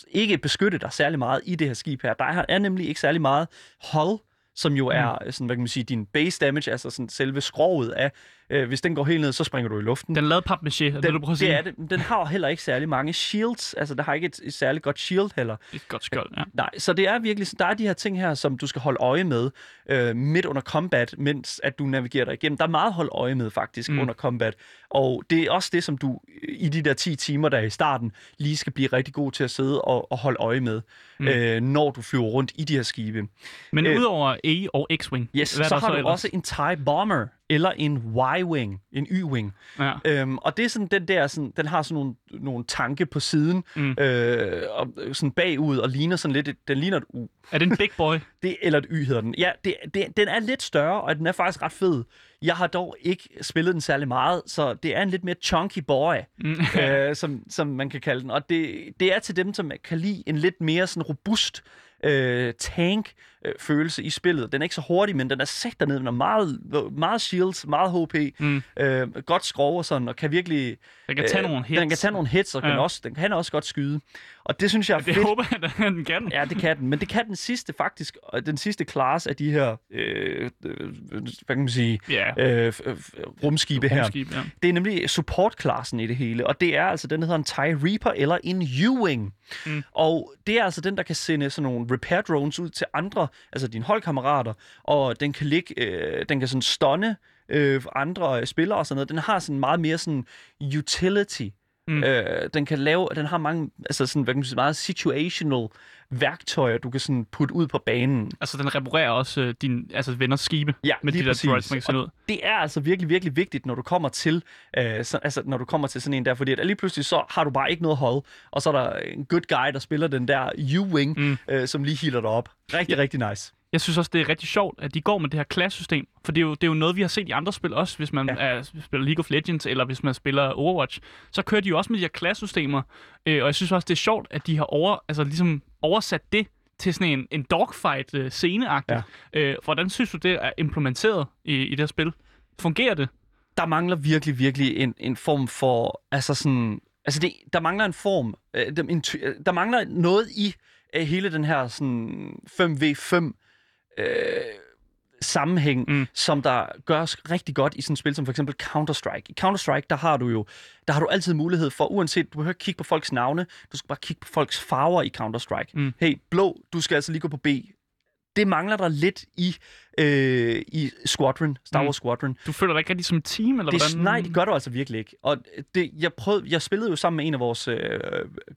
ikke beskytte dig særlig meget i det her skib her. Der er, nemlig ikke særlig meget hull, som jo er sådan, hvad kan man sige, din base damage, altså sådan selve skroget af, øh, hvis den går helt ned, så springer du i luften. Den er lavet papmaché, er det, du prøver at det sige? er det. Den har heller ikke særlig mange shields, altså der har ikke et, et særligt godt shield heller. Et godt skjold, ja. Nej, så det er virkelig, der er de her ting her, som du skal holde øje med øh, midt under combat, mens at du navigerer dig igennem. Der er meget at holde øje med faktisk Mm. under combat, og det er også det, som du i de der 10 timer, der er i starten, lige skal blive rigtig god til at sidde og, og holde øje med, Mm. øh, når du flyver rundt i de her skibe. Men Øh, udover A og X-Wing, Yes, hvad er så der har så du ellers? også en TIE Bomber, eller en Y-Wing, en Y-Wing. Ja. Øhm, og det er sådan, den der, sådan, den har sådan nogle, nogle tanke på siden, Mm. øh, og sådan bagud, og ligner sådan lidt, et- den ligner et U. Er det en big boy? Det, eller et Y hedder den. Ja, det, det, den er lidt større, og den er faktisk ret fed. Jeg har dog ikke spillet den særlig meget, så det er en lidt mere chunky boy, Mm. øh, som, som man kan kalde den. Og det, det er til dem, som kan lide en lidt mere sådan robust øh, tank øh, følelse i spillet. Den er ikke så hurtig, men den er sæt dernede. Den er meget, meget shields, meget HP, Mm. øh, godt skrov og sådan, og kan virkelig... Den kan tage øh, nogle hits. Den kan tage nogle hits, og Ja. kan også, den kan også godt skyde. Og det synes jeg er Det fedt. håber jeg, at den kan. Ja, det kan den. Men det kan den sidste faktisk, og den sidste class af de her, øh, øh, hvad kan man sige, Ja. øh, rumskibe her. Rumskib, ja. Det er nemlig support-klassen i det hele, og det er altså den, der hedder en TIE Reaper eller en U-Wing. Mm. Og det er altså den, der kan sende sådan nogle repair drones ud til andre, altså dine holdkammerater, og den kan ligge, øh, den kan sådan stunne øh, andre spillere og sådan noget. Den har sådan meget mere sådan utility. Mm. Øh, den kan lave, den har mange, altså sådan, hvad kan man sige, meget situational værktøjer, du kan sådan putte ud på banen. Altså, den reparerer også øh, din, altså venners skibe Ja, med de lige der præcis. droids, man kan ud. det er altså virkelig, virkelig vigtigt, når du kommer til, øh, så, altså, når du kommer til sådan en der, fordi at lige pludselig så har du bare ikke noget hold, og så er der en good guy, der spiller den der U-Wing, mm. øh, som lige healer dig op. Rigtig, Ja. rigtig nice. Jeg synes også, det er rigtig sjovt, at de går med det her klassesystem. For det er, jo, det er jo noget, vi har set i andre spil også. Hvis man ja. Er, spiller League of Legends, eller hvis man spiller Overwatch, så kører de jo også med de her klassesystemer. Øh, og jeg synes også, det er sjovt, at de har over, altså, ligesom oversat det til sådan en, en dogfight-scene Ja. øh, Hvordan synes du, det er implementeret i, i det her spil? Fungerer det? Der mangler virkelig, virkelig en, en form for, altså sådan, altså det, der mangler en form, øh, der, en, øh, der mangler noget i øh, hele den her sådan 5v5 øh, sammenhæng, Mm. som der gøres rigtig godt i sådan et spil som for eksempel Counter-Strike. I Counter-Strike, der har du jo der har du altid mulighed for, uanset, du behøver ikke kigge på folks navne, du skal bare kigge på folks farver i Counter-Strike. Mm. Hey, blå, du skal altså lige gå på B. Det mangler der lidt i, øh, i Squadron, Star Mm. Wars Squadron. Du føler dig ikke rigtig som et team, eller Det, hvordan? nej, det gør du altså virkelig ikke. Og det, jeg, prøvede, jeg spillede jo sammen med en af vores øh,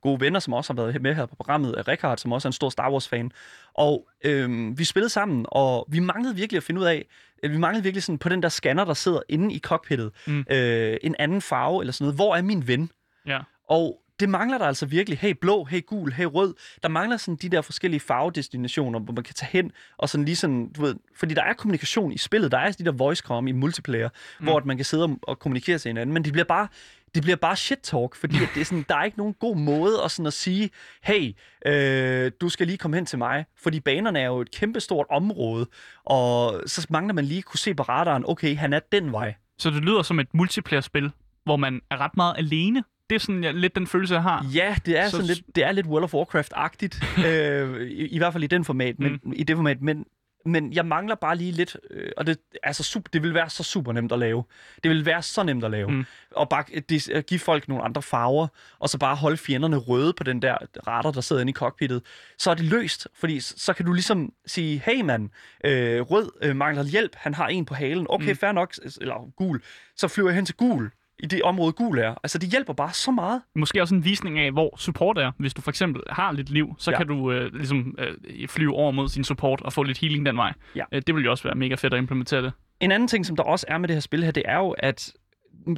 gode venner, som også har været med her på programmet, øh, Richard, som også er en stor Star Wars-fan. Og øh, vi spillede sammen, og vi manglede virkelig at finde ud af, øh, vi manglede virkelig sådan på den der scanner, der sidder inde i cockpittet, Mm. øh, en anden farve eller sådan noget. Hvor er min ven? Ja. Og det mangler der altså virkelig. Hey blå, hey gul, hey rød. Der mangler sådan de der forskellige farvedestinationer, hvor man kan tage hen og sådan lige sådan, du ved, fordi der er kommunikation i spillet. Der er de der voice com i multiplayer, mm. hvor at man kan sidde og, og kommunikere til hinanden, men det bliver bare det bliver bare shit talk, fordi at det er sådan, der er ikke nogen god måde at, sådan at sige, hey, øh, du skal lige komme hen til mig, fordi banerne er jo et kæmpestort område, og så mangler man lige kunne se på radaren, okay, han er den vej. Så det lyder som et multiplayer-spil, hvor man er ret meget alene. Det er sådan ja, lidt den følelse, jeg har. Ja, det er Så- så... sådan lidt, det er lidt World of Warcraft-agtigt, øh, i, i hvert fald i den format, men, mm. i det format, men, men jeg mangler bare lige lidt, øh, og det, altså, super, det vil være så super nemt at lave. Det vil være så nemt at lave. Mm. Og bare øh, det, at give folk nogle andre farver, og så bare holde fjenderne røde på den der radar, der sidder inde i cockpittet, så er det løst, fordi så kan du ligesom sige, hey mand, øh, rød øh, mangler hjælp, han har en på halen, okay, Mm. fair nok, eller gul, så flyver jeg hen til gul, i det område gul er. Altså, det hjælper bare så meget. Måske også en visning af, hvor support er. Hvis du for eksempel har lidt liv, så ja. Kan du øh, ligesom øh, flyve over mod sin support og få lidt healing den vej. Ja. Øh, det vil jo også være mega fedt at implementere det. En anden ting, som der også er med det her spil her, det er jo, at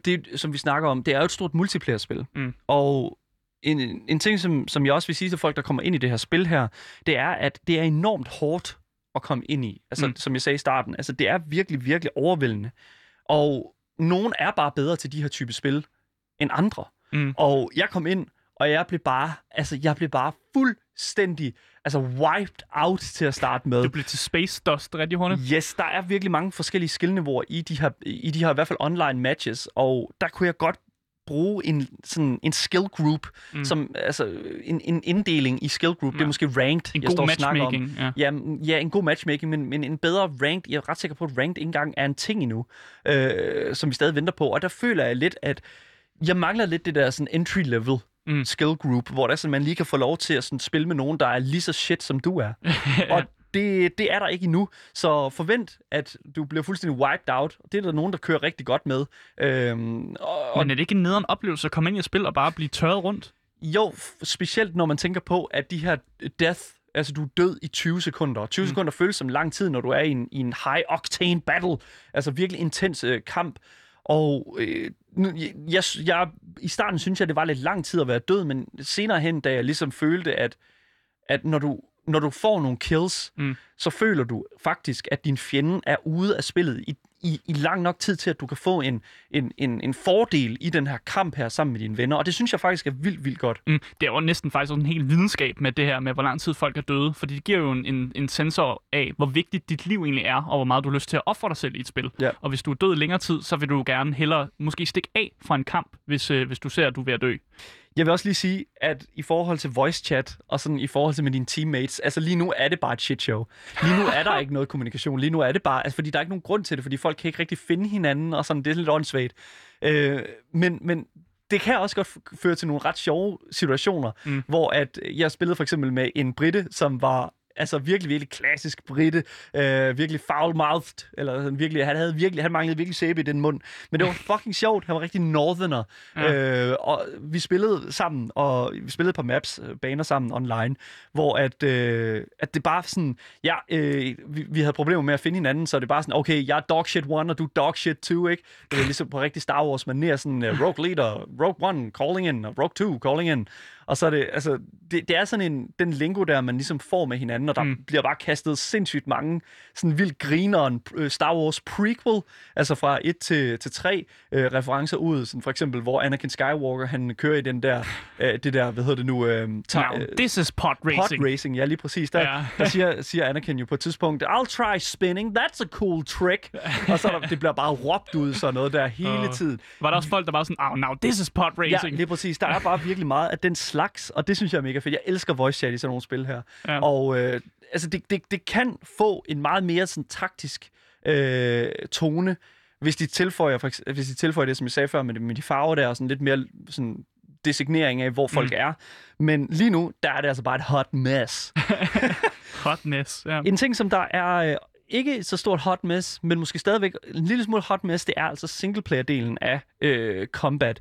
det, som vi snakker om, det er jo et stort multiplayer-spil. Mm. Og en, en ting, som, som jeg også vil sige til folk, der kommer ind i det her spil her, det er, at det er enormt hårdt at komme ind i. Altså, mm. som jeg sagde i starten, altså, det er virkelig, virkelig overvældende. Og nogen er bare bedre til de her type spil end andre. Mm. Og jeg kom ind, og jeg blev bare, altså, jeg blev bare fuldstændig altså wiped out til at starte med. Du bliver til space dust rigtig hurtigt. Yes, der er virkelig mange forskellige skillniveauer i de her, i de her i hvert fald online matches, og der kunne jeg godt bruge en, sådan en skill group, mm. som, altså en, en inddeling i skill group, ja. det er måske ranked, En jeg god står og snakker om. Ja. Ja, ja, en god matchmaking, men, men en bedre ranked. Jeg er ret sikker på, at ranked ikke engang er en ting endnu, øh, som vi stadig venter på. Og der føler jeg lidt, at jeg mangler lidt det der sådan entry-level Mm. skill group, hvor det er sådan, man lige kan få lov til at sådan, spille med nogen, der er lige så shit, som du er. Og det, det er der ikke endnu. Så forvent, at du bliver fuldstændig wiped out. Det er der nogen, der kører rigtig godt med. Øhm, og, og Men er det ikke en nederen oplevelse at komme ind i et spil og bare blive tørret rundt? jo, specielt når man tænker på, at de her death, altså du er død i 20 sekunder. 20 mm. sekunder føles som lang tid, når du er i en, i en high-octane battle. Altså virkelig intens øh, kamp. Og øh, nu, jeg, jeg, i starten synes jeg, det var lidt lang tid at være død, men senere hen, da jeg ligesom følte, at, at når du når du får nogle kills, Mm. så føler du faktisk, at din fjende er ude af spillet i, i, i lang nok tid til, at du kan få en, en, en, en fordel i den her kamp her sammen med dine venner. Og det synes jeg faktisk er vildt, vildt godt. Mm, det er jo næsten faktisk en hel videnskab med det her med, hvor lang tid folk er døde. Fordi det giver jo en, en, en sensor af, hvor vigtigt dit liv egentlig er, og hvor meget du har lyst til at ofre dig selv i et spil. Ja. Og hvis du er død længere tid, så vil du gerne hellere måske stikke af fra en kamp, hvis, øh, hvis du ser, at du er ved at dø. Jeg vil også lige sige, at i forhold til voice chat, og sådan i forhold til med dine teammates, altså lige nu er det bare et shit show. Lige nu er der ikke noget kommunikation. Lige nu er det bare, altså fordi der er ikke nogen grund til det, fordi folk kan ikke rigtig finde hinanden, og sådan, det er lidt åndssvagt. Øh, men, men det kan også godt føre til nogle ret sjove situationer, mm. hvor at jeg spillede for eksempel med en britte, som var altså virkelig, virkelig klassisk britte, øh, virkelig foul-mouthed, eller sådan virkelig, han, havde virkelig, han manglede virkelig sæbe i den mund. Men det var fucking sjovt, han var rigtig northerner. Ja. Øh, og vi spillede sammen, og vi spillede på maps, øh, baner sammen online, hvor at, øh, at det bare sådan, ja, øh, vi, vi havde problemer med at finde hinanden, så det bare sådan, okay, jeg er dog shit one, og du er dog shit two, ikke? Det er ligesom på rigtig Star Wars manér, sådan uh, Rogue Leader, Rogue One calling in, og Rogue Two calling in. Og så er det, altså, det, det er sådan en, den lingo der, man ligesom får med hinanden, og der Mm. bliver bare kastet sindssygt mange sådan vildt grineren øh, Star Wars prequel, altså fra 1 til, til 3 øh, referencer ud, sådan for eksempel, hvor Anakin Skywalker, han kører i den der, øh, det der, hvad hedder det nu, øh, ta- Now, øh, this is pod racing. Pod racing, ja, lige præcis. Der, Ja. ja. der siger, siger Anakin jo på et tidspunkt, I'll try spinning, that's a cool trick. og så er der, det bliver bare råbt ud sådan noget der hele Åh. tiden. Var der også folk, der var sådan, oh, now this is pod Ja, racing. lige præcis. Der er bare virkelig meget af den slags, og det synes jeg er mega fedt. Jeg elsker voice chat i sådan nogle spil her. Ja. Og øh, altså, det, det, det kan få en meget mere sådan taktisk øh, tone, hvis de tilføjer, for, hvis de tilføjer det, som jeg sagde før, med, med de farver der, og sådan lidt mere sådan designering af, hvor folk mm. er. Men lige nu, der er det altså bare et hot mess. Hot mess. Ja. En ting, som der er øh, ikke så stort hot mess, men måske stadigvæk en lille smule hot mess, det er altså singleplayer-delen af øh, combat.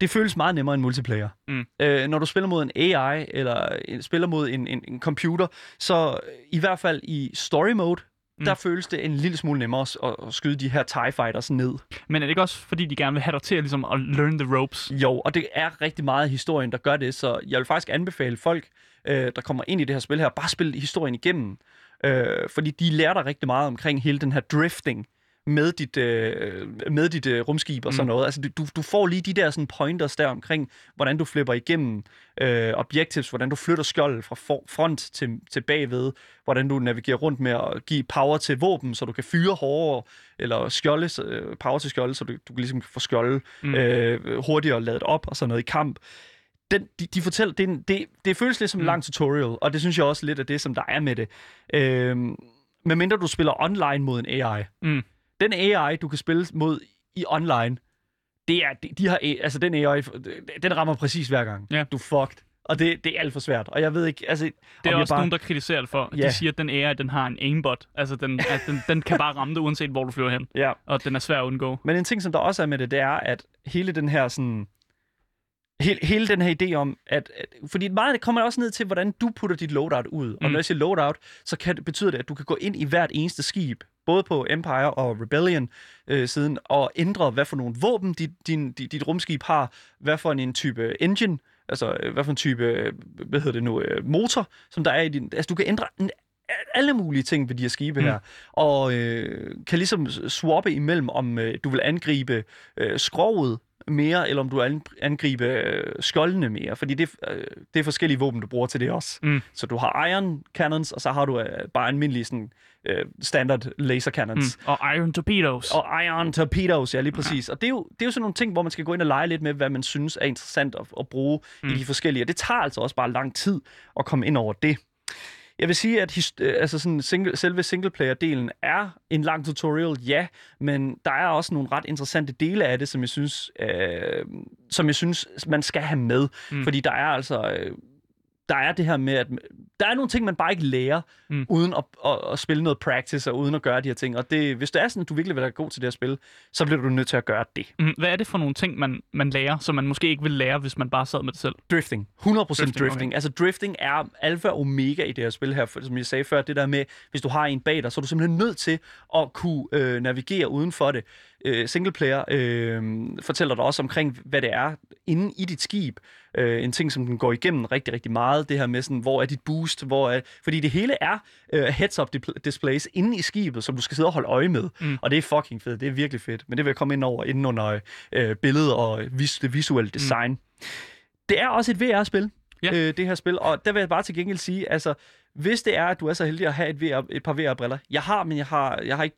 Det føles meget nemmere end multiplayer. Mm. Øh, når du spiller mod en AI, eller en, spiller mod en, en, en computer, så i hvert fald i story mode, Mm. der føles det en lille smule nemmere at, at, skyde de her TIE Fighters ned. Men er det ikke også, fordi de gerne vil have dig til at, ligesom, at learn the ropes? Jo, og det er rigtig meget historien, der gør det, så jeg vil faktisk anbefale folk, øh, der kommer ind i det her spil her, bare spille historien igennem. Øh, fordi de lærer dig rigtig meget omkring hele den her drifting med dit, øh, med dit øh, rumskib og sådan Mm. noget. Altså, du, du får lige de der sådan pointers der omkring, hvordan du flipper igennem øh, objectives, hvordan du flytter skjoldet fra for, front til, til bagved, hvordan du navigerer rundt med at give power til våben, så du kan fyre hårdere, eller skjolde, øh, power til skjolde, så du, du kan ligesom få skjolde Mm. øh, hurtigere ladet op og sådan noget i kamp. Den, de, de fortæller, det, en- det, det føles lidt som en Mm. lang tutorial, og det synes jeg også lidt af det, som der er med det. Øhm, medmindre du spiller online mod en AI. Mm. Den AI, du kan spille mod i online, det er, de, de har, altså den AI, den rammer præcis hver gang. Ja. Du er fucked. Og det, det er alt for svært. Og jeg ved ikke, altså... Det er også bare... nogen, der kritiserer det for. Ja. De siger, at den AI, den har en aimbot. Altså, den, at den, den kan bare ramme dig, uanset hvor du flyver hen. Ja. Og den er svær at undgå. Men en ting, som der også er med det, det er, at hele den her sådan... Hele, hele den her idé om, at, at... Fordi meget det kommer også ned til, hvordan du putter dit loadout ud. Og Mm. når jeg siger loadout, så kan, det- betyder det, at du kan gå ind i hvert eneste skib, både på Empire og Rebellion øh, siden, og ændre, hvad for nogle våben dit, din, dit, dit rumskib har, hvad for en type engine, altså øh, hvad for en type, øh, hvad hedder det nu, øh, motor, som der er i din... Altså du kan ændre alle mulige ting ved de her skibe Mm. her, og øh, kan ligesom swappe imellem, om øh, du vil angribe øh, skroget mere, eller om du an- angribe øh, skjoldene mere. Fordi det, øh, det er forskellige våben, du bruger til det også. Mm. Så du har iron cannons, og så har du øh, bare almindelige sådan, øh, standard laser cannons. Mm. Og Iron Torpedoes. Og iron torpedoes, ja lige præcis. Og det er, jo, det er jo sådan nogle ting, hvor man skal gå ind og lege lidt med, hvad man synes er interessant at, at bruge mm. i de forskellige. Og det tager altså også bare lang tid at komme ind over det. Jeg vil sige, at his, øh, altså sådan single, selve singleplayer-delen er en lang tutorial, ja, men der er også nogle ret interessante dele af det, som jeg synes, øh, som jeg synes man skal have med. Mm. Fordi der er altså... Øh, der er det her med, at der er nogle ting, man bare ikke lærer, mm. uden at, at, at spille noget practice, og uden at gøre de her ting. Og det, hvis det er sådan, at du virkelig vil være god til det her spil, så bliver du nødt til at gøre det. Mm. Hvad er det for nogle ting, man, man lærer, som man måske ikke vil lære, hvis man bare sad med det selv? Drifting. 100% drifting. Drifting, drifting. Altså drifting er alfa og omega i det her spil her, som jeg sagde før, det der med, hvis du har en bag dig, så er du simpelthen nødt til at kunne øh, navigere uden for det. Øh, singleplayer øh, fortæller dig også omkring, hvad det er inde i dit skib. Øh, en ting, som den går igennem rigtig, rigtig meget. Det her med, sådan, hvor er dit boost? Hvor er, fordi det hele er øh, heads-up displays inde i skibet, som du skal sidde og holde øje med. Mm. Og det er fucking fedt. Det er virkelig fedt. Men det vil jeg komme ind over inden under øh, billedet og vis, det visuelle design. Mm. Det er også et VR-spil, Ja. øh, det her spil. Og der vil jeg bare til gengæld sige, altså, hvis det er, at du er så heldig at have et, VR, et par VR-briller. Jeg har, men jeg har, jeg har ikke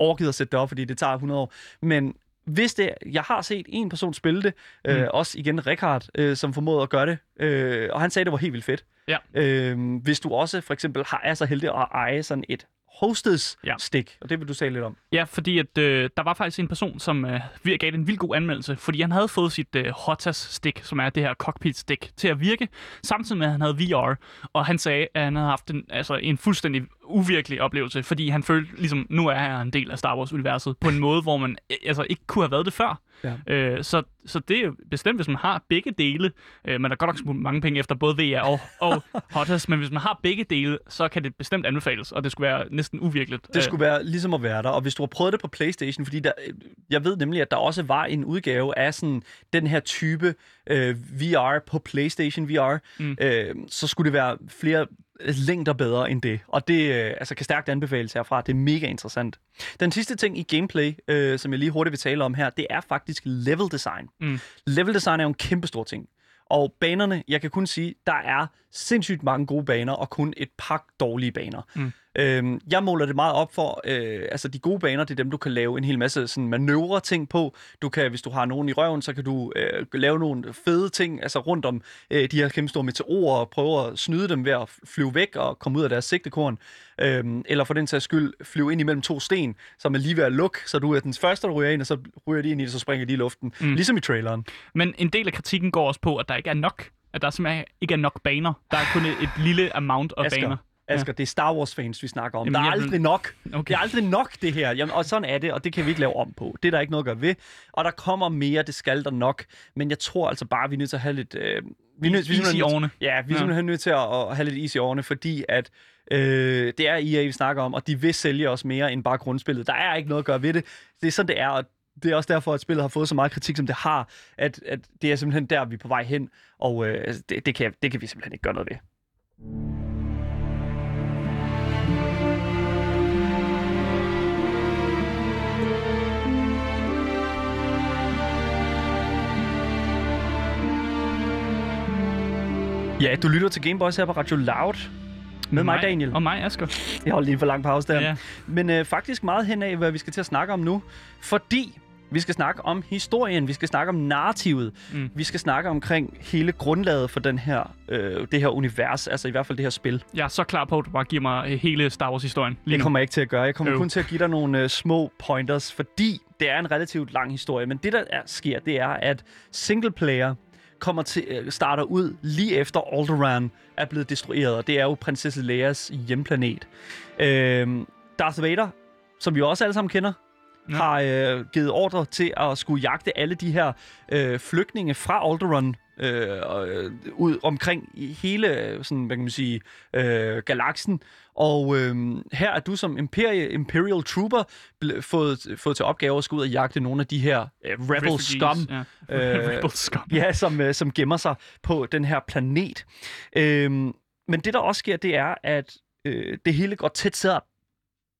overgivet at sætte det op, fordi det tager 100 år. Men hvis det, jeg har set en person spille det, øh, Mm. også igen Rikard, øh, som formåede at gøre det, øh, og han sagde, det var helt vildt fedt. Ja. Øh, hvis du også for eksempel har, er så heldig at eje sådan et hostess Ja. stick, og det vil du sige lidt om. Ja, fordi at, øh, der var faktisk en person, som øh, gav det en vild god anmeldelse, fordi han havde fået sit øh, HOTAS-stik, som er det her cockpit-stik, til at virke, samtidig med, at han havde VR. Og han sagde, at han havde haft en, altså, en fuldstændig uvirkelig oplevelse, fordi han følte, ligesom, nu er han en del af Star Wars-universet, på en måde, hvor man øh, altså, ikke kunne have været det før. Ja. Øh, så, så det er bestemt, hvis man har begge dele, øh, man har godt nok mange penge efter både VR og, og HOTAS, men hvis man har begge dele, så kan det bestemt anbefales, og det skulle være næsten uvirkeligt. Det skulle være ligesom at være der. Og hvis du har prøvet det på PlayStation, fordi der, jeg ved nemlig, at der også var en udgave af sådan den her type øh, VR på PlayStation VR, mm. øh, så skulle det være flere længder bedre end det. Og det øh, altså, kan stærkt anbefales herfra. Det er mega interessant. Den sidste ting i gameplay, øh, som jeg lige hurtigt vil tale om her, det er faktisk level design. Mm. Level design er jo en kæmpe stor ting. Og banerne, jeg kan kun sige, der er sindssygt mange gode baner, og kun et par dårlige baner. Mm. Øhm, jeg måler det meget op for, øh, altså de gode baner, det er dem, du kan lave en hel masse sådan manøvre ting på. Du kan, hvis du har nogen i røven, så kan du øh, lave nogle fede ting, altså rundt om øh, de her kæmpe store meteorer, og prøve at snyde dem ved at flyve væk og komme ud af deres sigtekorn. Øhm, eller for den sags skyld, flyve ind imellem to sten, som er lige ved at lukke, så du er den første, der ryger ind, og så ryger de ind i det, så springer de i luften. Mm. Ligesom i traileren. Men en del af kritikken går også på, at der ikke er nok. At der simpelthen ikke er nok baner. Der er kun et, et lille amount af Asger, baner. Asger, det er Star Wars-fans, vi snakker om. Jamen, der er vil- aldrig nok. Okay. Det er aldrig nok, det her. Jamen, og sådan er det, og det kan vi ikke lave om på. Det er der ikke noget at gøre ved. Og der kommer mere, det skal der nok. Men jeg tror altså bare, vi er nødt til at have lidt... Øh, vi er nødt, vi nødt- årene. Ja, vi er Ja. simpelthen nødt til at, at have lidt is i årene, fordi at øh, det er EA, vi snakker om, og de vil sælge os mere end bare grundspillet. Der er ikke noget at gøre ved det. Det er sådan, det er, og det er også derfor, at spillet har fået så meget kritik, som det har, at, at det er simpelthen der, vi er på vej hen, og øh, altså, det, det, kan, det kan vi simpelthen ikke gøre noget ved. Ja, du lytter til Gameboys her på Radio Loud. Med mig, Daniel. Og mig, Asger. Jeg holdt lige for lang pause der. Ja. Men øh, faktisk meget hen af, hvad vi skal til at snakke om nu. Fordi vi skal snakke om historien, vi skal snakke om narrativet, Mm. vi skal snakke omkring hele grundlaget for den her, øh, det her univers, altså i hvert fald det her spil. Jeg er så klar på, at du bare giver mig øh, hele Star Wars-historien. Det nu. kommer jeg ikke til at gøre. Jeg kommer Øv. kun til at give dig nogle øh, små pointers, fordi det er en relativt lang historie. Men det, der er, sker, det er, at singleplayer kommer til, øh, starter ud lige efter Alderaan er blevet destrueret, og det er jo prinsesse Leias hjemplanet. Øh, Darth Vader, som vi også alle sammen kender, Ja. har øh, givet ordre til at skulle jagte alle de her øh, flygtninge fra Alderaan øh, øh, ud omkring i hele øh, sådan, hvad kan man sige, øh, galaksen. Og øh, her er du som Imperial, Imperial Trooper ble, fået, fået til opgave at skulle ud og jagte nogle af de her øh, Rebel scum, Ja. Øh, Rebel scum. ja, som, øh, som gemmer sig på den her planet. Øhm, men det, der også sker, det er, at øh, det hele går tæt.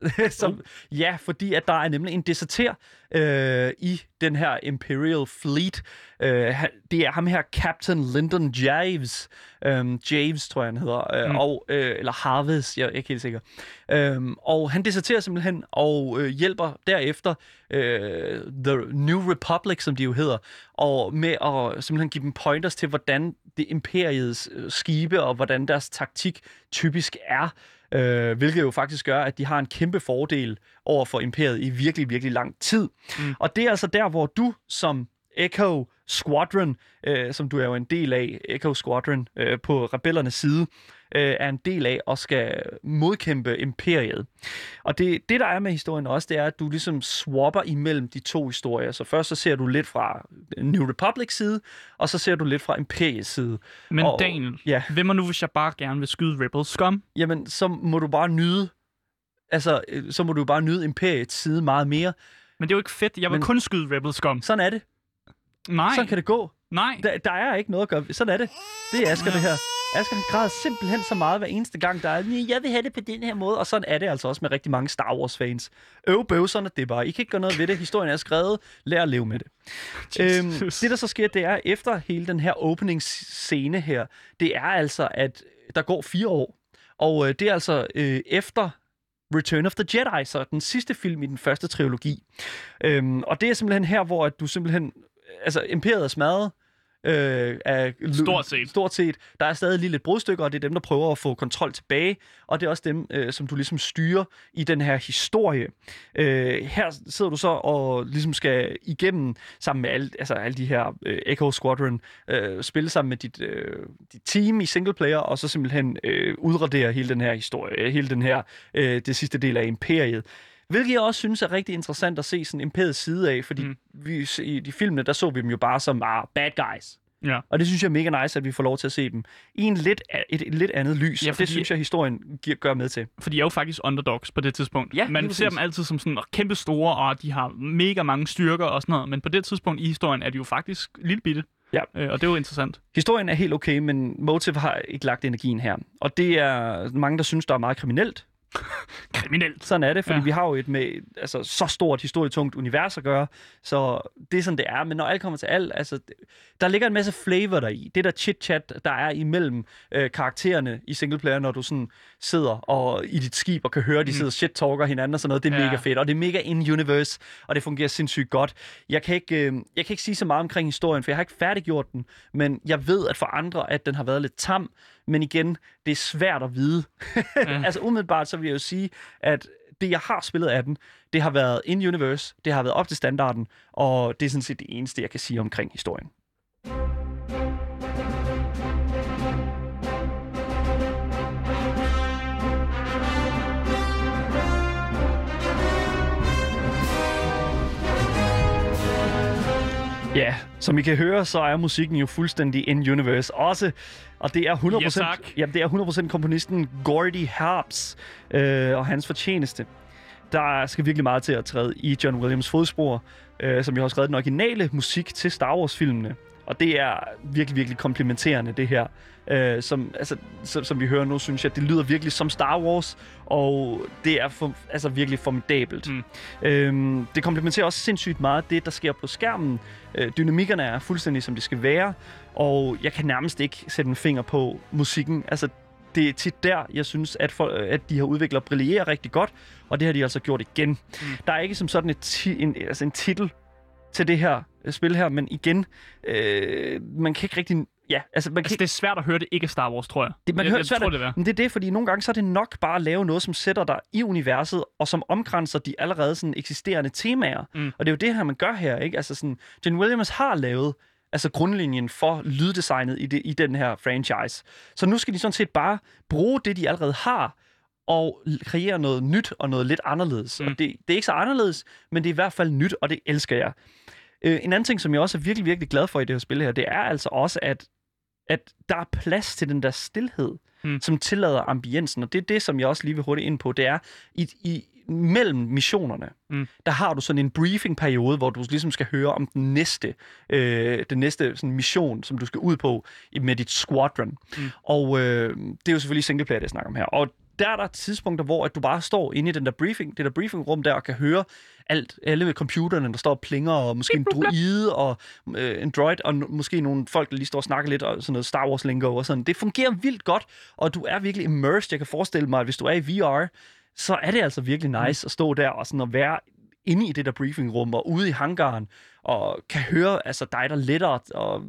som, ja, fordi at der er nemlig en deserter øh, i den her Imperial Fleet. Øh, det er ham her, Captain Lyndon Javes. Øh, Javes, tror jeg, han hedder. Øh, Mm. og, øh, eller Harvest, jeg er ikke helt sikker. Øh, og han deserterer simpelthen og øh, hjælper derefter øh, The New Republic, som de jo hedder, og med at simpelthen give dem pointers til, hvordan det imperiets øh, skibe og hvordan deres taktik typisk er. Øh, hvilket jo faktisk gør, at de har en kæmpe fordel over for imperiet i virkelig, virkelig lang tid. Mm. Og det er altså der, hvor du som Echo Squadron, øh, som du er jo en del af, Echo Squadron øh, på rebellernes side, øh, er en del af og skal modkæmpe imperiet. Og det, det, der er med historien også, det er, at du ligesom swapper imellem de to historier. Så først så ser du lidt fra New Republic side, og så ser du lidt fra imperiets side. Men Og- Daniel, Ja, hvem er nu, hvis jeg bare gerne vil skyde Rebel Scum? jamen så må du bare nyde, altså øh, så må du bare nyde imperiets side meget mere. Men det er jo ikke fedt. Jeg vil Men- kun skyde Rebel Scum. Sådan er det. Nej, Sådan kan det gå. Nej. Der, der er ikke noget at gøre. Sådan er det. Det er Asger, det her. Asger, han græder simpelthen så meget hver eneste gang, der er, "Nej, jeg vil have det på den her måde. Og sådan er det altså også med rigtig mange Star Wars-fans. Øv bøv, sådan er det bare. I kan ikke gøre noget ved det. Historien er skrevet. Lær at leve med det. Øhm, Jesus. det, der så sker, det er, efter hele den her opening-scene her, det er altså, at der går fire år. Og øh, det er altså øh, efter Return of the Jedi, så den sidste film i den første trilogi. Øhm, og det er simpelthen her, hvor at du simpelthen... Altså, imperiet er smadret. Øh, af, Stort set. Stort set. Der er stadig lige lidt brudstykker, og det er dem, der prøver at få kontrol tilbage. Og det er også dem, øh, som du ligesom styrer i den her historie. Øh, her sidder du så og ligesom skal igennem sammen med alle, altså alle de her øh, Echo Squadron, øh, spille sammen med dit, øh, dit team i single player, og så simpelthen øh, udradere hele den her historie, hele den her, øh, det sidste del af imperiet. Hvilket jeg også synes er rigtig interessant at se sådan imperiets side af, fordi Mm. vi, i de filmene, der så vi dem jo bare som ah, bad guys. Ja. Og det synes jeg er mega nice, at vi får lov til at se dem i en lidt, et, et lidt andet lys. Ja, Ja, og fordi- det synes jeg, historien giver, gør med til. For de er jo faktisk underdogs på det tidspunkt. Ja, Man ser dem altid som sådan kæmpe store, og de har mega mange styrker og sådan noget. Men på det tidspunkt i historien er de jo faktisk lille bitte. Ja. Øh, og det er jo interessant. Historien er helt okay, men Motive har ikke lagt energien her. Og det er mange, der synes, der er meget kriminelt. Kriminelt. Sådan er det, fordi Ja. vi har jo et med altså, så stort historietungt univers at gøre, så det er sådan, det er. Men når alt kommer til alt, altså, der ligger en masse flavor der i. Det der chit-chat, der er imellem øh, karaktererne i singleplayer, når du sådan sidder og i dit skib og kan høre, de sidder og shit-talker hinanden og sådan noget, det er ja. mega fedt. Og det er mega in-universe, og det fungerer sindssygt godt. Jeg kan, ikke, øh, jeg kan ikke sige så meget omkring historien, for jeg har ikke færdiggjort den, men jeg ved, at for andre, at den har været lidt tam, men igen, det er svært at vide. Ja. altså umiddelbart, så vil jeg jo sige, at det, jeg har spillet af den, det har været in-universe, det har været op til standarden, og det er sådan set det eneste, jeg kan sige omkring historien. Ja, som I kan høre, så er musikken jo fuldstændig in-universe også. Og det er 100%, Ja, tak. jamen, det er 100% komponisten Gordy Harps øh, og hans fortjeneste. Der skal virkelig meget til at træde i John Williams fodspor, øh, som jo har skrevet den originale musik til Star Wars-filmene. Og det er virkelig, virkelig komplementerende, det her. Øh, som, altså, som, som vi hører nu, synes jeg, det lyder virkelig som Star Wars, og det er for, altså virkelig formidabelt. Mm. Øhm, det komplementerer også sindssygt meget det, der sker på skærmen. Øh, dynamikkerne er fuldstændig, som de skal være, og jeg kan nærmest ikke sætte en finger på musikken. Altså, det er tit der, jeg synes, at, for, at de her udviklere brillerer rigtig godt, og det har de altså gjort igen. Mm. Der er ikke som sådan et ti, en, altså en titel til det her spil her, men igen, øh, man kan ikke rigtig... Ja, altså man kan Altså, det er svært at høre, det ikke Star Wars, tror jeg. det, man jeg, hører jeg svært, tror, det er. men det er det, fordi nogle gange så er det nok bare at lave noget, som sætter dig i universet, og som omkranser de allerede sådan eksisterende temaer. Mm. Og det er jo det her, man gør her, ikke? Altså sådan, John Williams har lavet altså grundlinjen for lyddesignet i, det, i den her franchise. Så nu skal de sådan set bare bruge det, de allerede har, og kreere noget nyt og noget lidt anderledes. Mm. Og det, det er ikke så anderledes, men det er i hvert fald nyt, og det elsker jeg. Øh, en anden ting, som jeg også er virkelig, virkelig glad for i det her spil her, det er altså også, at, at der er plads til den der stillhed, Mm. som tillader ambiensen. Og det er det, som jeg også lige vil hurtigt ind på. Det er, i, i mellem missionerne, Mm. der har du sådan en briefing-periode, hvor du ligesom skal høre om den næste, øh, den næste sådan mission, som du skal ud på med dit squadron. Mm. Og øh, det er jo selvfølgelig singleplayer, det jeg snakker om her. Og der er der tidspunkter, hvor at du bare står inde i den der briefing, det der briefingrum der, og kan høre alt, alle med computerne, der står og plinger, og måske en droide, og øh, en droid, og måske nogle folk, der lige står og snakker lidt, og sådan noget Star Wars lingo og sådan. Det fungerer vildt godt, og du er virkelig immersed. Jeg kan forestille mig, at hvis du er i VR, så er det altså virkelig nice at stå der og sådan at være inde i det der briefingrum og ude i hangaren, og kan høre altså dig, der letter, og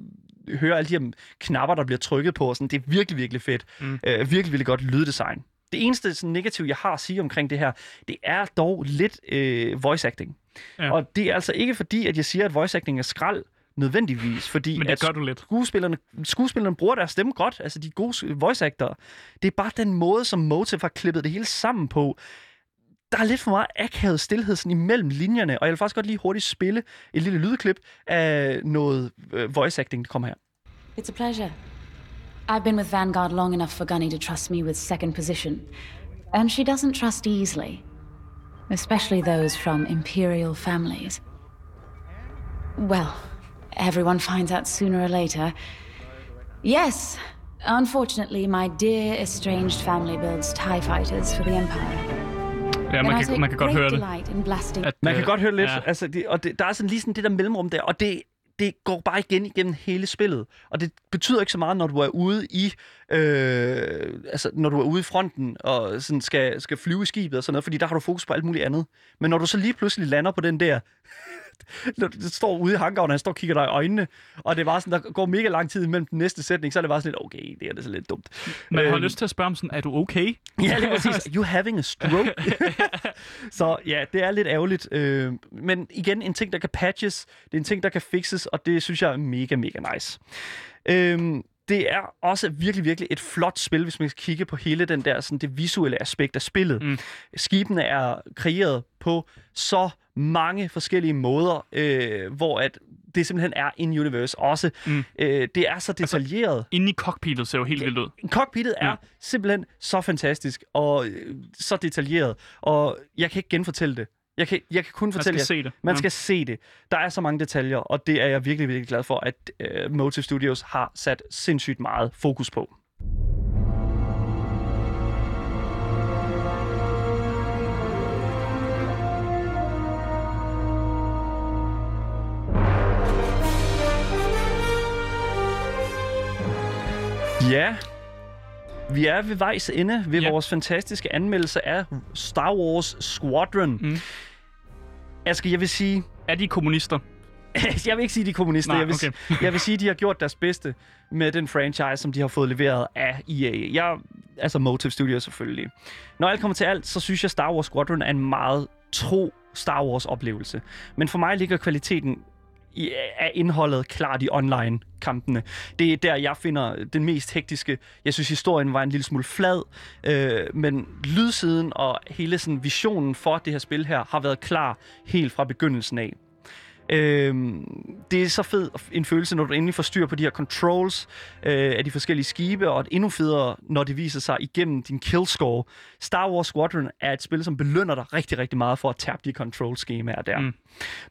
høre alle de her knapper, der bliver trykket på. Og sådan. Det er virkelig, virkelig fedt. Mm. Øh, virkelig, virkelig godt lyddesign. Det eneste sådan, negative, jeg har at sige omkring det her, det er dog lidt øh, voice acting. Ja. Og det er altså ikke fordi, at jeg siger, at voice acting er skrald nødvendigvis, fordi Men det at gør du lidt. skuespillerne, skuespillerne bruger deres stemme godt, altså de gode voice actor. Det er bare den måde, som Motive har klippet det hele sammen på. Der er lidt for meget akavet stillhed sådan imellem linjerne, og jeg vil faktisk godt lige hurtigt spille et lille lydklip af noget øh, voice acting, der kommer her. It's a pleasure. I've been with Vanguard long enough for Gunny to trust me with second position, and she doesn't trust easily, especially those from imperial families. Well, everyone finds out sooner or later. Yes, unfortunately, my dear estranged family builds TIE fighters for the Empire. Ja, and man I kan, take man kan godt great høre det. delight At, Man kan øh, godt høre lidt, Ja. ja. altså, det, og det, der er sådan lige sådan det der mellemrum der, og det, det går bare igen igennem hele spillet. Og det betyder ikke så meget, når du er ude i, øh, altså, når du er ude i fronten og sådan skal, skal flyve i skibet og sådan noget, fordi der har du fokus på alt muligt andet. Men når du så lige pludselig lander på den der, du står ude i hangaren, og han står og kigger dig i øjnene, og det bare sådan, der går mega lang tid imellem den næste sætning, så er det bare sådan lidt, okay, det er det så lidt dumt. Man har Øhm, lyst til at spørge om sådan, er du okay? Ja, lige præcis. You having a stroke? så ja, det er lidt ærgerligt. Øh, men igen, en ting, der kan patches. Det er en ting, der kan fixes, og det synes jeg er mega, mega nice. Øh, det er også virkelig, virkelig et flot spil, hvis man skal kigge på hele den der, sådan det visuelle aspekt af spillet. Mm. Skibene er kreeret på så mange forskellige måder, øh, hvor at det simpelthen er in-universe også. Mm. Øh, det er så detaljeret. Inde i cockpittet ser jo helt vildt ud. Cockpittet er Ja. ja. simpelthen så fantastisk og øh, så detaljeret, og jeg kan ikke genfortælle det. Jeg kan, jeg kan kun fortælle skal jer- se det. Man Ja. skal se det. Der er så mange detaljer, og det er jeg virkelig, virkelig glad for, at øh, Motive Studios har sat sindssygt meget fokus på. Ja, vi er ved vejs ende ved Ja. vores fantastiske anmeldelse af Star Wars Squadron. Mm. Asger, jeg vil sige... Er de kommunister? jeg vil ikke sige, de er kommunister. Nej, jeg, vil, okay. jeg vil sige, de har gjort deres bedste med den franchise, som de har fået leveret af EA. Jeg, altså Motive Studios selvfølgelig. Når alt kommer til alt, så synes jeg, Star Wars Squadron er en meget tro Star Wars-oplevelse. Men for mig ligger kvaliteten i, indholdet klart i online-kampene. Det er der, jeg finder den mest hektiske. Jeg synes, historien var en lille smule flad, øh, men lydsiden og hele sådan, visionen for det her spil her har været klar helt fra begyndelsen af. Øhm, det er så fed en følelse, når du endelig får styr på de her controls øh, af de forskellige skibe, og endnu federe, når det viser sig igennem din kill score. Star Wars Squadron er et spil, som belønner dig rigtig, rigtig meget for at tabe de control-skemaer der. Mm.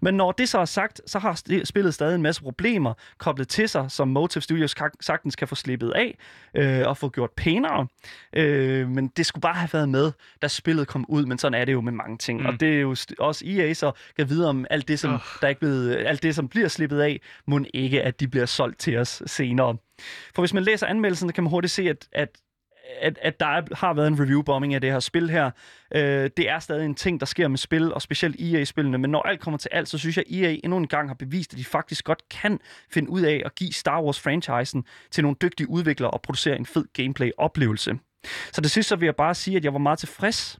Men når det så er sagt, så har spillet stadig en masse problemer koblet til sig, som Motive Studios sagtens kan få slippet af øh, og få gjort pænere. Øh, men det skulle bare have været med, da spillet kom ud, men sådan er det jo med mange ting. Mm. Og det er jo også EA, så kan vide om alt det, som, oh. der er ikke slippet, alt det, som bliver slippet af, må ikke, at de bliver solgt til os senere. For hvis man læser anmeldelsen, kan man hurtigt se, at, at at, at der er, har været en review-bombing af det her spil her. Øh, det er stadig en ting, der sker med spil, og specielt EA-spillene. Men når alt kommer til alt, så synes jeg, at EA endnu en gang har bevist, at de faktisk godt kan finde ud af at give Star Wars-franchisen til nogle dygtige udviklere og producere en fed gameplay-oplevelse. Så det sidste så vil jeg bare sige, at jeg var meget tilfreds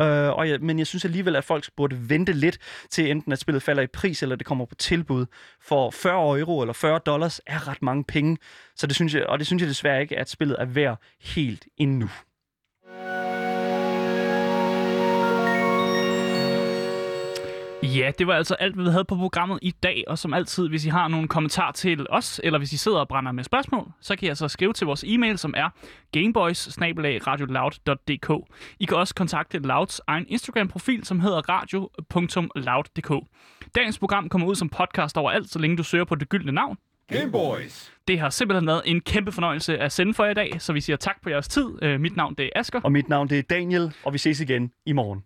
Øh, og jeg, men jeg synes alligevel, at folk burde vente lidt til enten at spillet falder i pris, eller det kommer på tilbud. For 40 euro eller 40 dollars er ret mange penge. Så det synes jeg, og det synes jeg desværre ikke, at spillet er værd helt endnu. Ja, det var altså alt, hvad vi havde på programmet i dag. Og som altid, hvis I har nogle kommentarer til os, eller hvis I sidder og brænder med spørgsmål, så kan I altså skrive til vores e-mail, som er gameboys I kan også kontakte Louds egen Instagram-profil, som hedder radio.loud.dk. Dagens program kommer ud som podcast overalt, så længe du søger på det gyldne navn. Game Boys. Det har simpelthen været en kæmpe fornøjelse at sende for jer i dag, så vi siger tak på jeres tid. Øh, mit navn det er Asker. Og mit navn det er Daniel, og vi ses igen i morgen.